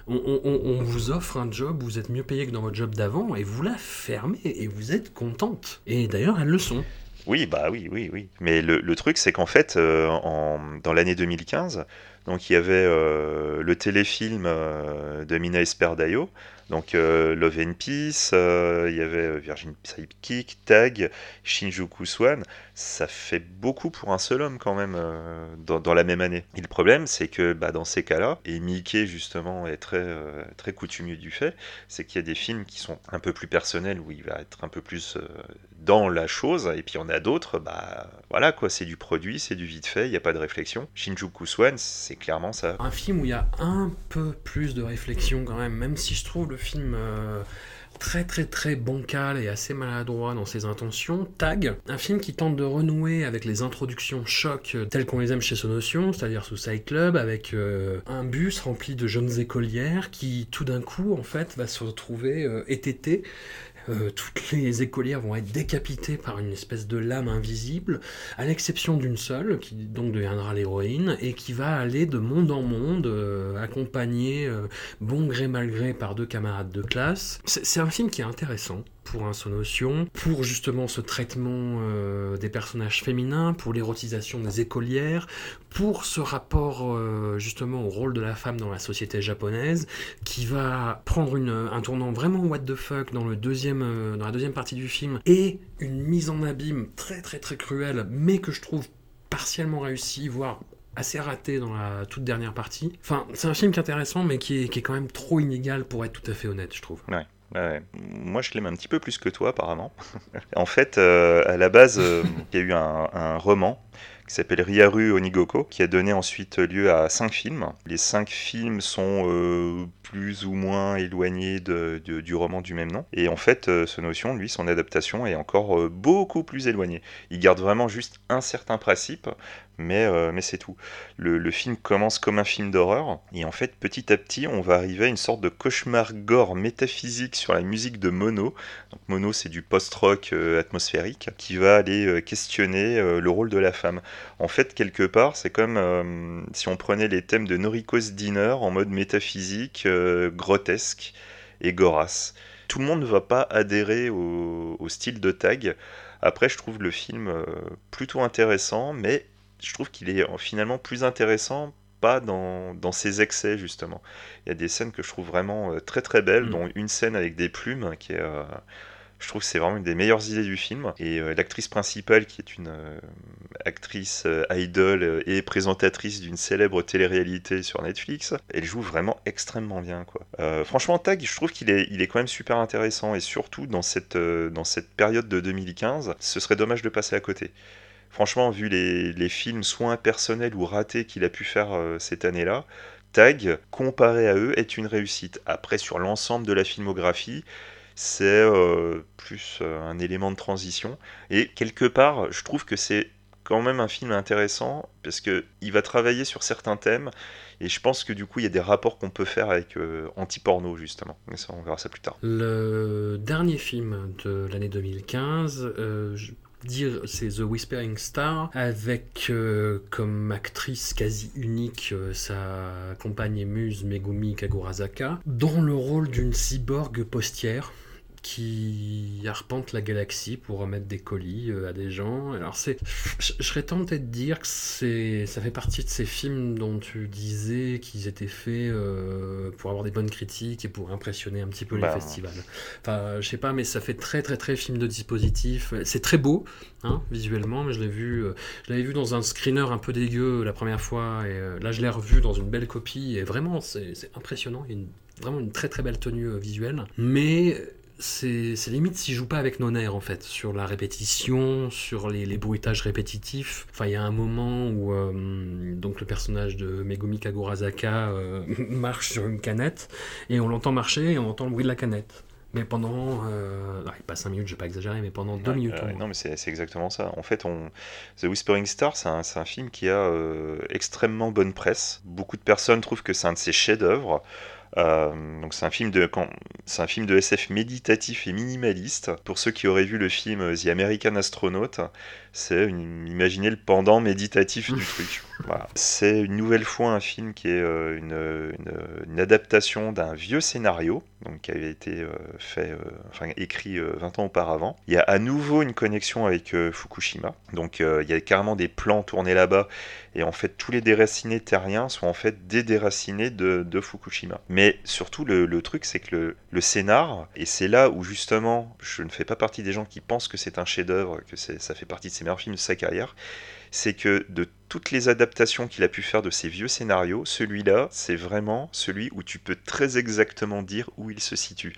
on, on- on- on vous offre un job, vous êtes mieux payé que dans votre job d'avant, et vous la fermez, et vous êtes contente. Et d'ailleurs, elles le sont. Oui, bah oui, oui, oui. Mais le, truc, c'est qu'en fait, euh, en, dans l'année 2015, donc il y avait euh, le téléfilm euh, de Mina Esperdayo, donc Love and Peace, il y avait Virgin Sidekick, Tag, Shinjuku Swan. Ça fait beaucoup pour un seul homme quand même euh, dans, la même année. Et le problème, c'est que bah, dans ces cas-là, et Mickey justement est très, euh, très coutumier du fait, c'est qu'il y a des films qui sont un peu plus personnels, où il va être un peu plus euh, dans la chose, et puis on a d'autres, bah voilà quoi, c'est du produit, c'est du vite fait, il n'y a pas de réflexion. Shinjuku Swan, c'est clairement ça. Un film où il y a un peu plus de réflexion quand même, même si je trouve le film euh, très très très bancal et assez maladroit dans ses intentions. Tag, un film qui tente de renouer avec les introductions choc telles qu'on les aime chez Sonotion, c'est-à-dire Suicide Club, avec euh, un bus rempli de jeunes écolières qui tout d'un coup en fait va se retrouver euh. Euh, toutes les écolières vont être décapitées par une espèce de lame invisible, à l'exception d'une seule, qui donc deviendra l'héroïne, et qui va aller de monde en monde, euh, accompagnée euh, bon gré mal gré par deux camarades de classe. C'est c'est un film qui est intéressant pour un Sonotion, pour justement ce traitement euh, des personnages féminins, pour l'érotisation des écolières, pour ce rapport euh, justement au rôle de la femme dans la société japonaise, qui va prendre un tournant vraiment what the fuck euh, dans la deuxième partie du film, et une mise en abîme très très très cruelle, mais que je trouve partiellement réussie, voire assez raté dans la toute dernière partie. Enfin, c'est un film qui est intéressant, mais qui est, qui est quand même trop inégal pour être tout à fait honnête, je trouve. Ouais. Moi, je l'aime un petit peu plus que toi, apparemment. en fait, euh, à la base, euh, il y a eu un, roman qui s'appelle Ryaru Onigoko, qui a donné ensuite lieu à cinq films. Les cinq films sont euh, plus ou moins de- du roman du même nom. Et en fait, euh, ce notion, lui, son adaptation est encore euh, beaucoup plus éloignée. Il garde vraiment juste un certain principe, mais, euh, c'est tout. Le, film commence comme un film d'horreur, et en fait, petit à petit, on va arriver à une sorte de cauchemar gore métaphysique sur la musique de Mono. Mono, c'est du post-rock atmosphérique, qui va aller questionner le rôle de la femme. En fait, quelque part, c'est comme si on prenait les thèmes de Noriko's Dinner en mode métaphysique, euh, grotesque et gorace. Tout le monde ne va pas adhérer au, au style de tag. Après, je trouve le film euh, plutôt intéressant, mais je trouve qu'il est finalement plus intéressant pas dans, dans ses excès justement. Il y a des scènes que je trouve vraiment euh, très très belles, Mm. dont une scène avec des plumes qui est... euh, je trouve que c'est vraiment une des meilleures idées du film. Et euh, l'actrice principale, qui est une euh, actrice euh, idol euh, et présentatrice d'une célèbre télé-réalité sur Netflix, elle joue vraiment extrêmement bien. Quoi. Franchement, Tag, je trouve qu'il est, il est quand même super intéressant. Et surtout, dans cette, dans cette période de 2015, ce serait dommage de passer à côté. Franchement, vu les, les films soit impersonnels ou ratés qu'il a pu faire cette année-là, Tag, comparé à eux, est une réussite. Après, sur l'ensemble de la filmographie, c'est euh, plus euh, un élément de transition. Et quelque part, je trouve que c'est quand même un film intéressant parce que il va travailler sur certains thèmes et je pense que du coup il y a des rapports qu'on peut faire avec euh, anti-porno justement. Mais ça, on verra ça plus tard. Le dernier film de l'année 2015, euh, je- dire c'est The Whispering Star avec comme actrice quasi unique sa compagne et muse Megumi Kagurazaka dans le rôle d'une cyborg postière qui arpente la galaxie pour remettre des colis euh, à des gens. Alors c'est, je je serais tenté de dire que c'est, ça fait partie de ces films dont tu disais qu'ils étaient faits euh, pour avoir des bonnes critiques et pour impressionner un petit peu Bah. les festivals. Enfin, je sais pas, mais ça fait très très très film de dispositif. C'est très beau, hein, visuellement, mais je l'ai vu, euh, je l'avais vu dans un screener un peu dégueu la première fois, et euh, là je l'ai revu dans une belle copie, et vraiment c'est c'est impressionnant. Il y a une- vraiment une très très belle tenue visuelle, mais c'est limite s'il joue pas avec nos nerfs en fait, sur la répétition, sur les, les bruitages répétitifs. Enfin, il y a un moment où euh, donc le personnage de Megumi Kagurazaka euh, marche sur une canette et on l'entend marcher et on entend le bruit de la canette. Mais pendant, euh, non, pas 5 minutes, je vais pas exagérer, mais pendant 2 minutes. Euh, non, mais c'est exactement ça. En fait, on... The Whispering Star, c'est un, c'est un film qui a euh, extrêmement bonne presse. Beaucoup de personnes trouvent que c'est un de ses chefs-d'œuvre. Euh, donc c'est un film de c'est un film de SF méditatif et minimaliste. Pour ceux qui auraient vu le film euh, The American Astronaut, c'est imaginez le pendant méditatif du truc. Voilà. C'est une nouvelle fois un film qui est euh, une, une- une adaptation d'un vieux scénario, donc qui avait été euh, fait, euh, enfin écrit euh, 20 ans auparavant. Il y a à nouveau une connexion avec Fukushima, donc il y a carrément des plans tournés là-bas, et en fait tous les déracinés terriens sont en fait des déracinés de, de Fukushima. Mais surtout le, le truc c'est que le, le scénar, et c'est là où justement je ne fais pas partie des gens qui pensent que c'est un chef-d'œuvre, que ça fait partie de ses meilleurs films de sa carrière, c'est que de toutes les adaptations qu'il a pu faire de ces vieux scénarios, celui-là, c'est vraiment celui où tu peux très exactement dire où il se situe.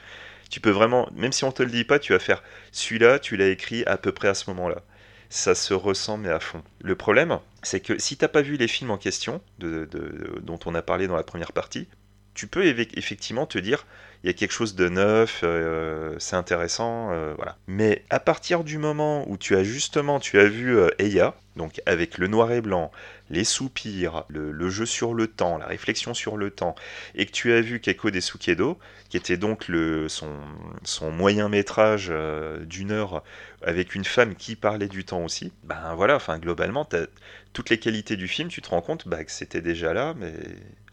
Tu peux vraiment, même si on te le dit pas, tu vas faire celui-là, tu l'as écrit à peu près à ce moment-là. Ça se ressent mais à fond. Le problème, c'est que si t'as pas vu les films en question, de- dont on a parlé dans la première partie, tu peux effectivement te dire il y a quelque chose de neuf, euh, c'est intéressant, euh, voilà. Mais à partir du moment où tu as justement, tu as vu euh, Eya, donc avec le noir et blanc, les soupirs, le, jeu sur le temps, la réflexion sur le temps, et que tu as vu Keiko Desukedo, qui était donc le, son, moyen métrage euh, d'une heure avec une femme qui parlait du temps aussi, ben voilà, enfin globalement, toutes les qualités du film, tu te rends compte bah, que c'était déjà là, mais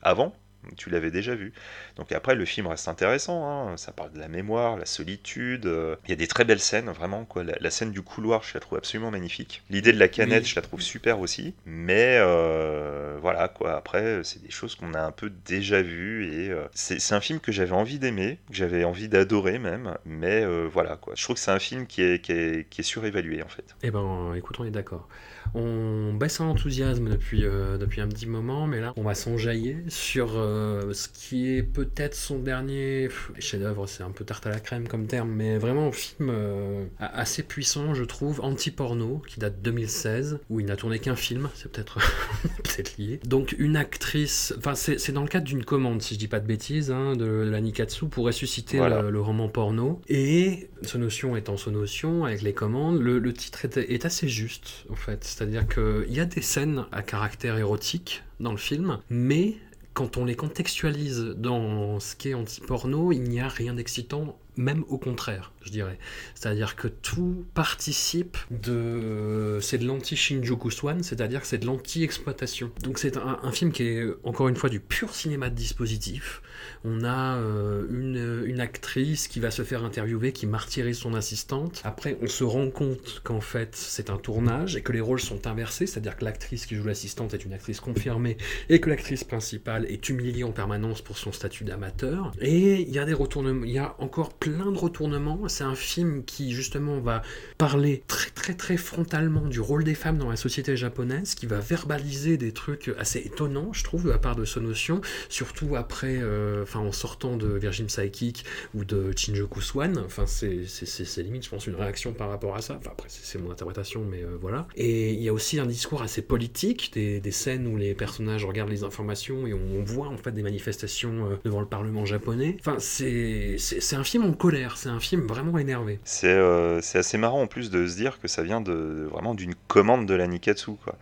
avant, tu l'avais déjà vu. Donc après, le film reste intéressant, hein. ça parle de la mémoire, la solitude, euh, il y a des très belles scènes, vraiment, quoi. La, la scène du couloir, je la trouve absolument magnifique. L'idée de la canette, Oui. je la trouve super aussi, mais euh, voilà, quoi. Après, c'est des choses qu'on a un peu déjà vues, et euh, c'est c'est un film que j'avais envie d'aimer, que j'avais envie d'adorer même, mais euh, voilà, quoi. Je trouve que c'est un film qui est, qui est, qui est surévalué, en fait. Eh ben, écoute, on est d'accord. On baisse en enthousiasme depuis, depuis un petit moment, mais là, on va s'enjailler sur euh, ce qui est peut-être son dernier chef-d'œuvre. C'est un peu tarte à la crème comme terme, mais vraiment un film euh, a- assez puissant, je trouve, anti-porno, qui date de 2016, où il n'a tourné qu'un film, c'est peut-être peut-être lié. Donc, une actrice, enfin, c'est c'est dans le cadre d'une commande, si je dis pas de bêtises, hein, de, de la Nikatsu pour ressusciter Voilà. le, le roman porno. Et Sonotion étant Sonotion, avec les commandes, le, le titre est, est assez juste, en fait. C'est-à-dire qu'il y a des scènes à caractère érotique dans le film, mais quand on les contextualise dans ce qui est anti-porno, il n'y a rien d'excitant, même au contraire, je dirais. C'est-à-dire que tout participe de... C'est de l'anti-Shinjuku Swan, c'est-à-dire que c'est de l'anti-exploitation. Donc c'est un, un film qui est, encore une fois, du pur cinéma de dispositif. On a euh, une, actrice qui va se faire interviewer, qui martyrise son assistante. Après, on se rend compte qu'en fait, c'est un tournage et que les rôles sont inversés, c'est-à-dire que l'actrice qui joue l'assistante est une actrice confirmée et que l'actrice principale est humiliée en permanence pour son statut d'amateur. Et il y a des retournements, il y a encore plein de retournements. C'est un film qui justement va parler très très très frontalement du rôle des femmes dans la société japonaise, qui va verbaliser des trucs assez étonnants, je trouve, de la part de Sonotion, surtout après, euh, enfin en sortant de Virgin Psychic ou de Shinjuku Swan. Enfin, c'est limite, je pense, une réaction par rapport à ça. Enfin, après, c'est mon interprétation, mais euh, voilà. Et il y a aussi un discours assez politique, des, scènes où les personnages regardent les informations et on, voit en fait des manifestations euh, devant le Parlement japonais. Enfin, c'est un film en colère, c'est un film vraiment énervé. C'est euh, c'est assez marrant en plus de se dire que ça vient de vraiment d'une commande de la Nikatsu quoi.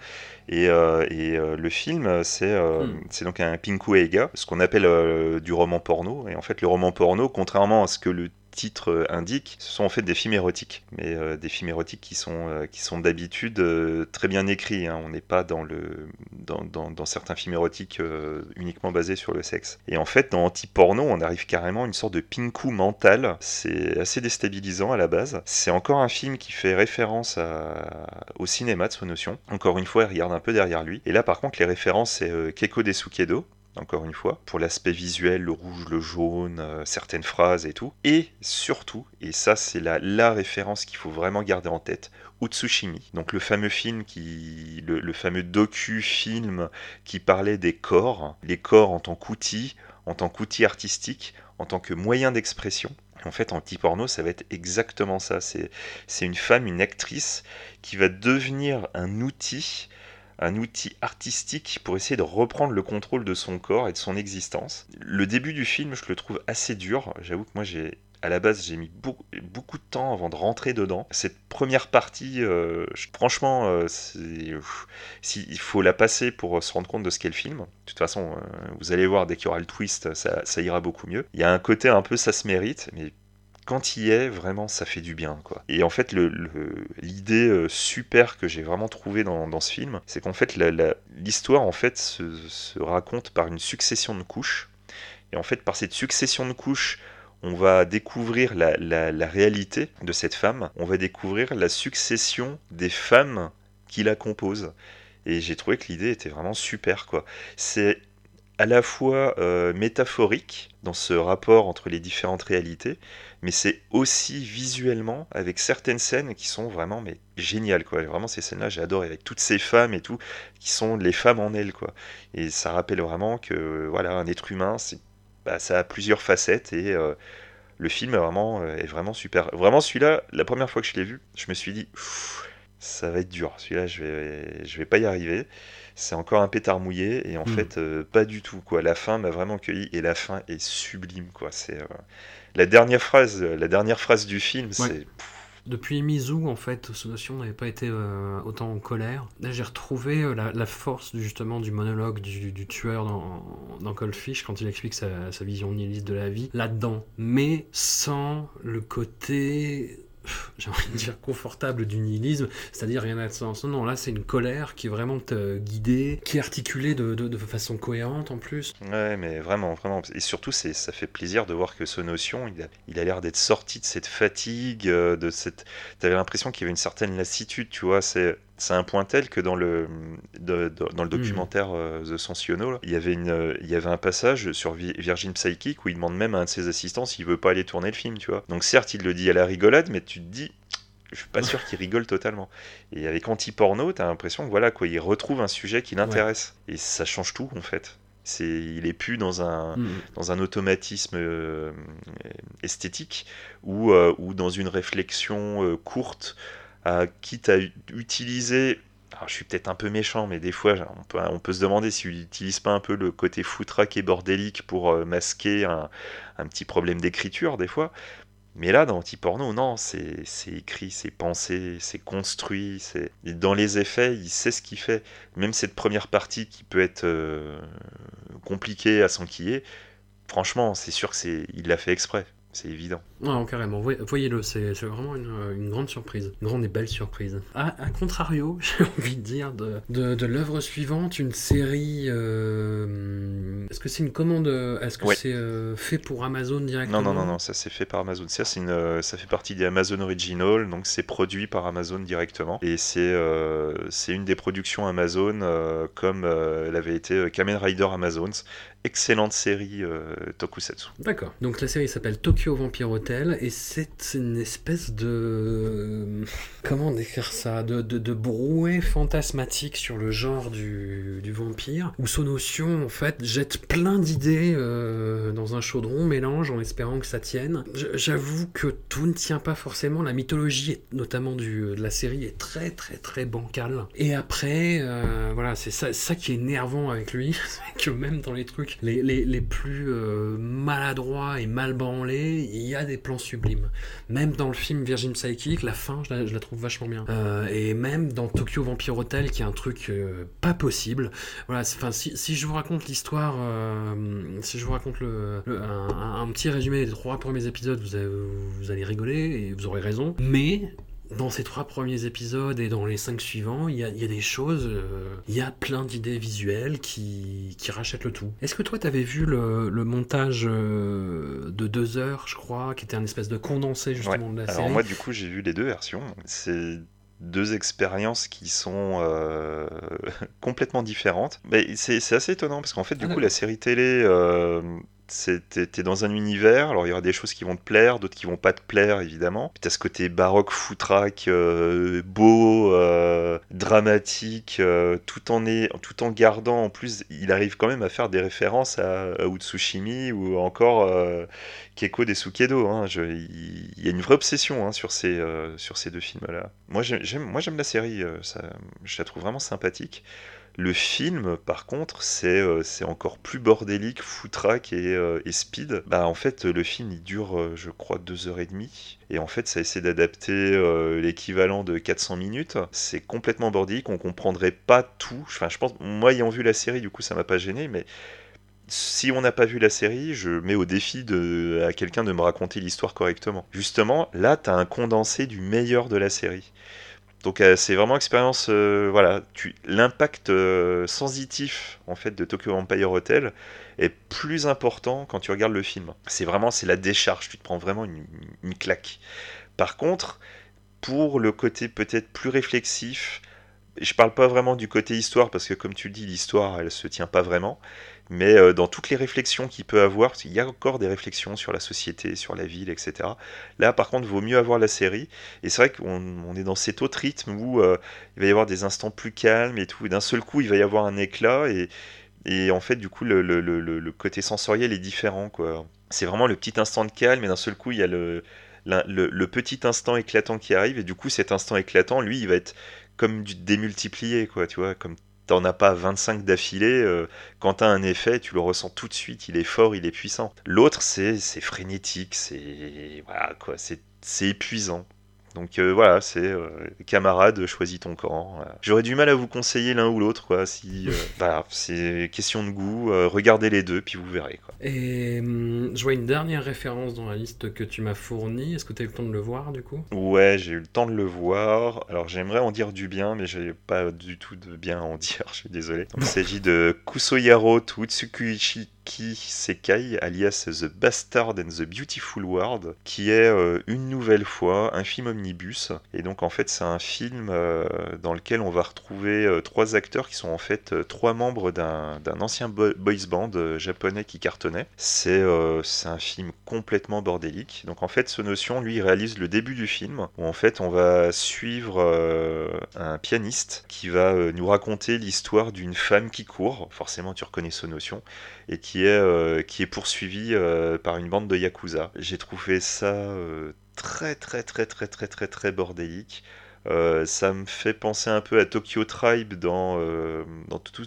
Et, euh, et euh, le film c'est euh, Hmm. c'est donc un Pinku Eiga, ce qu'on appelle du roman porno. Et en fait le roman porno, contrairement à ce que le titre euh, indique, ce sont en fait des films érotiques, mais euh, des films érotiques qui sont euh, sont d'habitude très bien écrits. hein. On n'est pas dans le dans, dans, certains films érotiques uniquement basés sur le sexe. Et en fait dans anti-porno, on arrive carrément à une sorte de pinku mental. C'est assez déstabilisant à la base. C'est encore un film qui fait référence au cinéma de Sonotion. Encore une fois, il regarde un peu derrière lui. Et là par contre, les références c'est Keiko Desukedo encore une fois, pour l'aspect visuel, le rouge, le jaune, euh, certaines phrases et tout. Et surtout, et ça c'est la, référence qu'il faut vraiment garder en tête, Utsushimi, donc le fameux film qui, le, le fameux docu-film qui parlait des corps, les corps en tant qu'outil, en tant qu'outil artistique, en tant que moyen d'expression. En fait, en petit porno, ça va être exactement ça. C'est une femme, une actrice, qui va devenir un outil un outil artistique pour essayer de reprendre le contrôle de son corps et de son existence. Le début du film, je le trouve assez dur. J'avoue que moi, j'ai à la base, j'ai mis beaucoup, de temps avant de rentrer dedans. Cette première partie, euh, franchement, euh, il faut la passer pour se rendre compte de ce qu'est le film. De toute façon, euh, vous allez voir, dès qu'il y aura le twist, ça, ça, ira beaucoup mieux. Il y a un côté un peu, ça se mérite, mais quand il est, vraiment, ça fait du bien. Quoi. Et en fait, l'idée super que j'ai vraiment trouvée dans, ce film, c'est qu'en fait, l'histoire en fait, se, se raconte par une succession de couches. Et en fait, par cette succession de couches, on va découvrir la, réalité de cette femme, on va découvrir la succession des femmes qui la composent. Et j'ai trouvé que l'idée était vraiment super, quoi. C'est à la fois euh, métaphorique dans ce rapport entre les différentes réalités, mais c'est aussi visuellement avec certaines scènes qui sont vraiment mais géniales quoi. Vraiment ces scènes-là, j'adore avec toutes ces femmes et tout qui sont les femmes en elles quoi. Et ça rappelle vraiment que voilà un être humain, c'est bah, ça a plusieurs facettes et euh, le film est vraiment, euh, est vraiment super. Vraiment, celui-là, la première fois que je l'ai vu, je me suis dit, ça va être dur. Celui-là, je vais, je vais pas y arriver. C'est encore un pétard mouillé et en hmm. fait, euh, pas du tout. Quoi. La fin m'a vraiment cueilli et la fin est sublime. Quoi. C'est la dernière phrase, la dernière phrase du film, c'est depuis Mizu, en fait, notion n'avait pas été euh, autant en colère. Là, j'ai retrouvé euh, la, force justement du monologue du, tueur dans, dans Cold Fish quand il explique sa, sa vision nihiliste de la vie là-dedans, mais sans le côté j'ai envie de dire confortable du nihilisme, c'est-à-dire rien à sens. Non, là c'est une colère qui est vraiment guidée, qui est articulée de, de, façon cohérente en plus. Ouais, mais vraiment, vraiment. Et surtout, ça fait plaisir de voir que ce notion, il a, il a l'air d'être sorti de cette fatigue, euh, de cette. T'avais l'impression qu'il y avait une certaine lassitude, tu vois. C'est c'est un point tel que dans le, dans le hmm. documentaire euh, The Sensiono, il, y avait une, euh, il y avait un passage sur Virgin Psychic où il demande même à un de ses assistants s'il veut pas aller tourner le film, tu vois. Donc certes, il le dit à la rigolade, mais tu te dis, je suis pas sûr qu'il rigole totalement. Et avec Anti-Porno, t'as l'impression que voilà, quoi, il retrouve un sujet qui l'intéresse. Et ça change tout, en fait. C'est, il est plus dans un, hmm. dans un automatisme euh, esthétique ou, ou dans une réflexion courte quitte à utiliser alors, je suis peut-être un peu méchant, mais des fois, on peut, se demander s'il n'utilise pas un peu le côté foutraque et bordélique pour euh, masquer un, petit problème d'écriture, des fois. Mais là, dans Anti-Porno, non, c'est écrit, c'est pensé, c'est construit. Dans les effets, il sait ce qu'il fait. Même cette première partie qui peut être euh, compliquée à s'enquiller, franchement, c'est sûr qu'il l'a fait exprès c'est évident. Non, carrément, voyez-le, c'est vraiment une, grande surprise, une grande et belle surprise. À, contrario, j'ai envie de dire, de, de, l'œuvre suivante, une série. Euh, est-ce que c'est une commande Est-ce que c'est euh, fait pour Amazon directement? Non, non, non, non ça c'est fait par Amazon. Ça, une, euh, ça fait partie des Amazon Original, donc c'est produit par Amazon directement. Et c'est une des productions Amazon, comme elle avait été Kamen Rider Amazons excellente série euh, Tokusatsu. D'accord. Donc la série s'appelle Tokyo Vampire Hotel et c'est une espèce de comment décrire ça? De, brouet fantasmatique sur le genre du, vampire où son notion en fait jette plein d'idées euh, dans un chaudron mélange en espérant que ça tienne. J'avoue que tout ne tient pas forcément. La mythologie notamment du, de la série est très très très bancale. Et après euh, voilà c'est ça, qui est énervant avec lui que même dans les trucs les, plus euh, maladroits et mal branlés, il y a des plans sublimes. Même dans le film Virgin Psychic, la fin, je la, trouve vachement bien. Euh, et même dans Tokyo Vampire Hotel, qui est un truc euh, pas possible. Voilà, si, je vous raconte l'histoire, si je vous raconte un, petit résumé des trois premiers épisodes, vous, vous allez rigoler et vous aurez raison. Mais dans ces trois premiers épisodes et dans les cinq suivants, il y a, des choses, euh, il y a plein d'idées visuelles qui, qui, rachètent le tout. Est-ce que toi, tu avais vu le, montage euh, de deux heures, je crois, qui était un espèce de condensé justement de la série Alors moi, du coup, j'ai vu les deux versions. C'est deux expériences qui sont euh, complètement différentes. Mais c'est assez étonnant parce qu'en fait, du ah, coup, la série télé t'es dans un univers, alors il y aura des choses qui vont te plaire, d'autres qui vont pas te plaire évidemment. Puis t'as ce côté baroque, foutraque, euh, beau, euh, dramatique, euh, tout, en tout en gardant, en plus, il arrive quand même à faire des références à, Utsushimi ou encore Keiko des Hein. Il y, a une vraie obsession hein, sur, ces, sur ces deux films-là. Moi j'aime la série, ça, je la trouve vraiment sympathique. Le film, par contre, c'est euh, c'est encore plus bordélique, foutraque et, euh, et speed. Bah, en fait, le film, il dure, euh, je crois, deux heures et demie. Et en fait, ça essaie d'adapter l'équivalent de 400 minutes. C'est complètement bordélique, on comprendrait pas tout. Enfin, je pense, moi, ayant vu la série, du coup, ça m'a pas gêné, mais si on n'a pas vu la série, je mets au défi de, à quelqu'un de me raconter l'histoire correctement. Justement, là, tu as un condensé du meilleur de la série. Donc euh, c'est vraiment expérience, euh, voilà, l'impact euh, sensitif en fait de Tokyo Empire Hotel est plus important quand tu regardes le film. C'est vraiment, c'est la décharge, tu te prends vraiment une, une claque. Par contre, pour le côté peut-être plus réflexif, je parle pas vraiment du côté histoire parce que comme tu le dis, l'histoire elle se tient pas vraiment, mais euh, dans toutes les réflexions qu'il peut avoir, parce qu'il y a encore des réflexions sur la société, sur la ville, etc. Là, par contre, vaut mieux avoir la série. Et c'est vrai qu'on on est dans cet autre rythme où euh, il va y avoir des instants plus calmes et tout. Et d'un seul coup, il va y avoir un éclat et, en fait, du coup, le, côté sensoriel est différent. C'est vraiment le petit instant de calme et d'un seul coup, il y a le, petit instant éclatant qui arrive et du coup, cet instant éclatant, lui, il va être comme du démultiplié, tu vois, comme t'en as pas 25 d'affilée, euh, quand t'as un effet, tu le ressens tout de suite, il est fort, il est puissant. L'autre, c'est frénétique, c'est voilà quoi, c'est c'est épuisant. Donc euh, voilà, c'est euh, camarade, choisis ton camp. voilà. J'aurais du mal à vous conseiller l'un ou l'autre, quoi. Si euh, voilà, c'est question de goût. regardez les deux, puis vous verrez, quoi. Et hum, je vois une dernière référence dans la liste que tu m'as fournie. Est-ce que tu as eu le temps de le voir du coup? Ouais, j'ai eu le temps de le voir. Alors j'aimerais en dire du bien, mais j'ai pas du tout de bien à en dire, je suis désolé. Donc, il s'agit de Kusoyaro Tutsukuichiki Sekai, alias The Bastard and the Beautiful World, qui est euh, une nouvelle fois un film omnibus. Et donc en fait c'est un film euh, dans lequel on va retrouver euh, trois acteurs qui sont en fait trois membres d'un ancien bo- boys band japonais qui cartonnait. C'est un film complètement bordélique. Donc en fait ce notion lui réalise le début du film où en fait on va suivre un pianiste qui va nous raconter l'histoire d'une femme qui court. Forcément tu reconnais ce notion et qui est, euh, qui est poursuivi euh, par une bande de yakuza. J'ai trouvé ça euh, très très très très très très très bordélique. Ça me fait penser un peu à Tokyo Tribe dans, tout,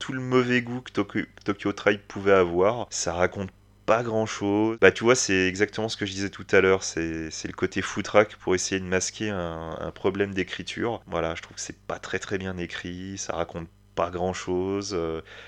tout le mauvais goût que Tokyo, Tribe pouvait avoir. Ça raconte pas grand chose. Bah tu vois, c'est exactement ce que je disais tout à l'heure, c'est le côté footrack pour essayer de masquer un, un problème d'écriture. Voilà, je trouve que c'est pas très très bien écrit, ça raconte pas grand chose,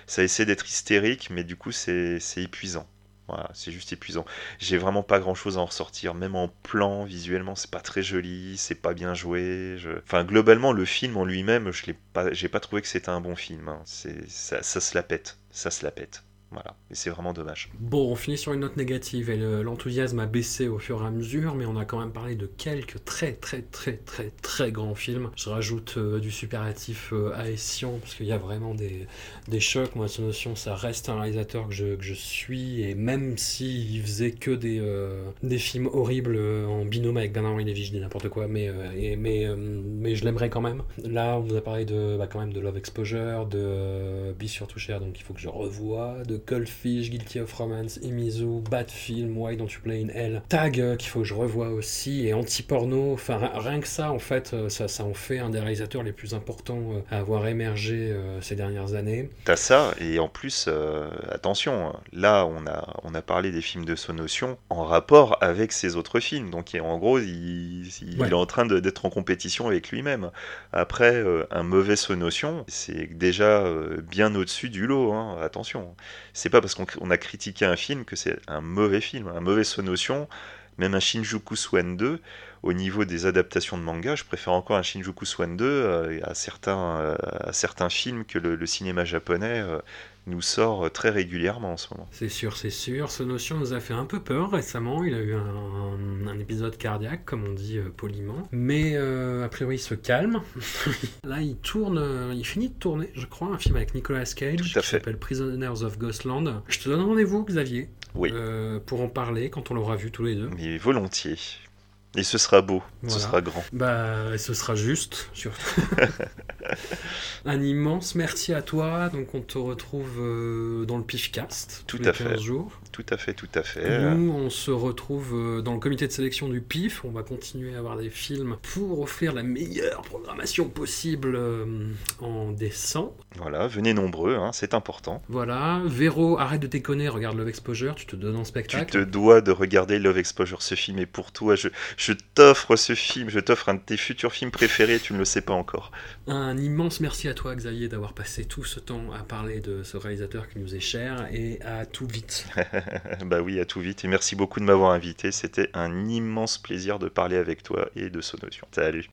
ça essaie d'être hystérique, mais du coup c'est c'est épuisant. Voilà, c'est juste épuisant. J'ai vraiment pas grand chose à en ressortir, même en plan, visuellement, c'est pas très joli, c'est pas bien joué. Enfin, globalement, le film en lui-même, je l'ai pas, j'ai pas trouvé que c'était un bon film. hein. C'est, ça, ça se la pète, ça se la pète. Voilà, et c'est vraiment dommage. Bon, on finit sur une note négative et le- l'enthousiasme a baissé au fur et à mesure, mais on a quand même parlé de quelques très très très très très grands films. Je rajoute euh, du superlatif euh, haïtien, parce qu'il y a vraiment des, des chocs. Moi, cette notion, ça reste un réalisateur que je, suis, et même s'il faisait que des, euh, des films horribles euh, en binôme avec Bernard-Henri Lévy, je dis n'importe quoi, mais, mais, mais je l'aimerais quand même. Là, on nous a parlé de, bah, quand même de Love Exposure, de Be Sure to Share, donc il faut que je revoie, de Goldfish, Guilty of Romance, Imizu, Bad Film, Why Don't You Play in Hell, Tag, euh, qu'il faut que je revoie aussi, et Anti-Porno, enfin ri- rien que ça, en fait, euh, ça, ça en fait un des réalisateurs les plus importants euh, à avoir émergé ces dernières années. T'as ça, et en plus, euh, attention, là on a, on a parlé des films de Sonotion en rapport avec ses autres films, donc en gros il, il Ouais. est en train d'être en compétition avec lui-même. Après, euh, un mauvais Sonotion, c'est déjà euh, bien au-dessus du lot, hein, attention. C'est pas parce qu'on on a critiqué un film que c'est un mauvais film, un mauvais Sonotion, même un Shinjuku Swan 2, au niveau des adaptations de manga, je préfère encore un Shinjuku Swan 2 euh, à, certains, euh, à certains films que le, le cinéma japonais euh, nous sort très régulièrement en ce moment. C'est sûr, c'est sûr. Ce notion nous a fait un peu peur récemment. Il a eu un, épisode cardiaque, comme on dit euh, poliment. Mais euh, a priori, il se calme. Là, il tourne, il finit de tourner, je crois, un film avec Nicolas Cage qui s'appelle Prisoners of Ghostland. Je te donne rendez-vous, Xavier, Oui. euh, pour en parler quand on l'aura vu tous les deux. Mais volontiers. Et ce sera beau, Voilà. ce sera grand. Bah, ce sera juste, surtout. Un immense merci à toi. Donc, on te retrouve euh, dans le PIFcast Tout tous les à fait. 15 jours. Tout à fait, tout à fait. Nous, on se retrouve euh, dans le comité de sélection du PIF. On va continuer à avoir des films pour offrir la meilleure programmation possible euh, en décembre. Voilà, venez nombreux, hein, c'est important. Voilà. Véro, arrête de déconner, regarde Love Exposure, tu te donnes en Tu spectacle. te dois de regarder Love Exposure, ce film est pour toi. Je, je t'offre ce film, je t'offre un de tes futurs films préférés, tu ne le sais pas encore. Un immense merci à toi, Xavier, d'avoir passé tout ce temps à parler de ce réalisateur qui nous est cher et à tout vite. bah oui, à tout vite, et merci beaucoup de m'avoir invité. C'était un immense plaisir de parler avec toi et de Sonotion. Salut.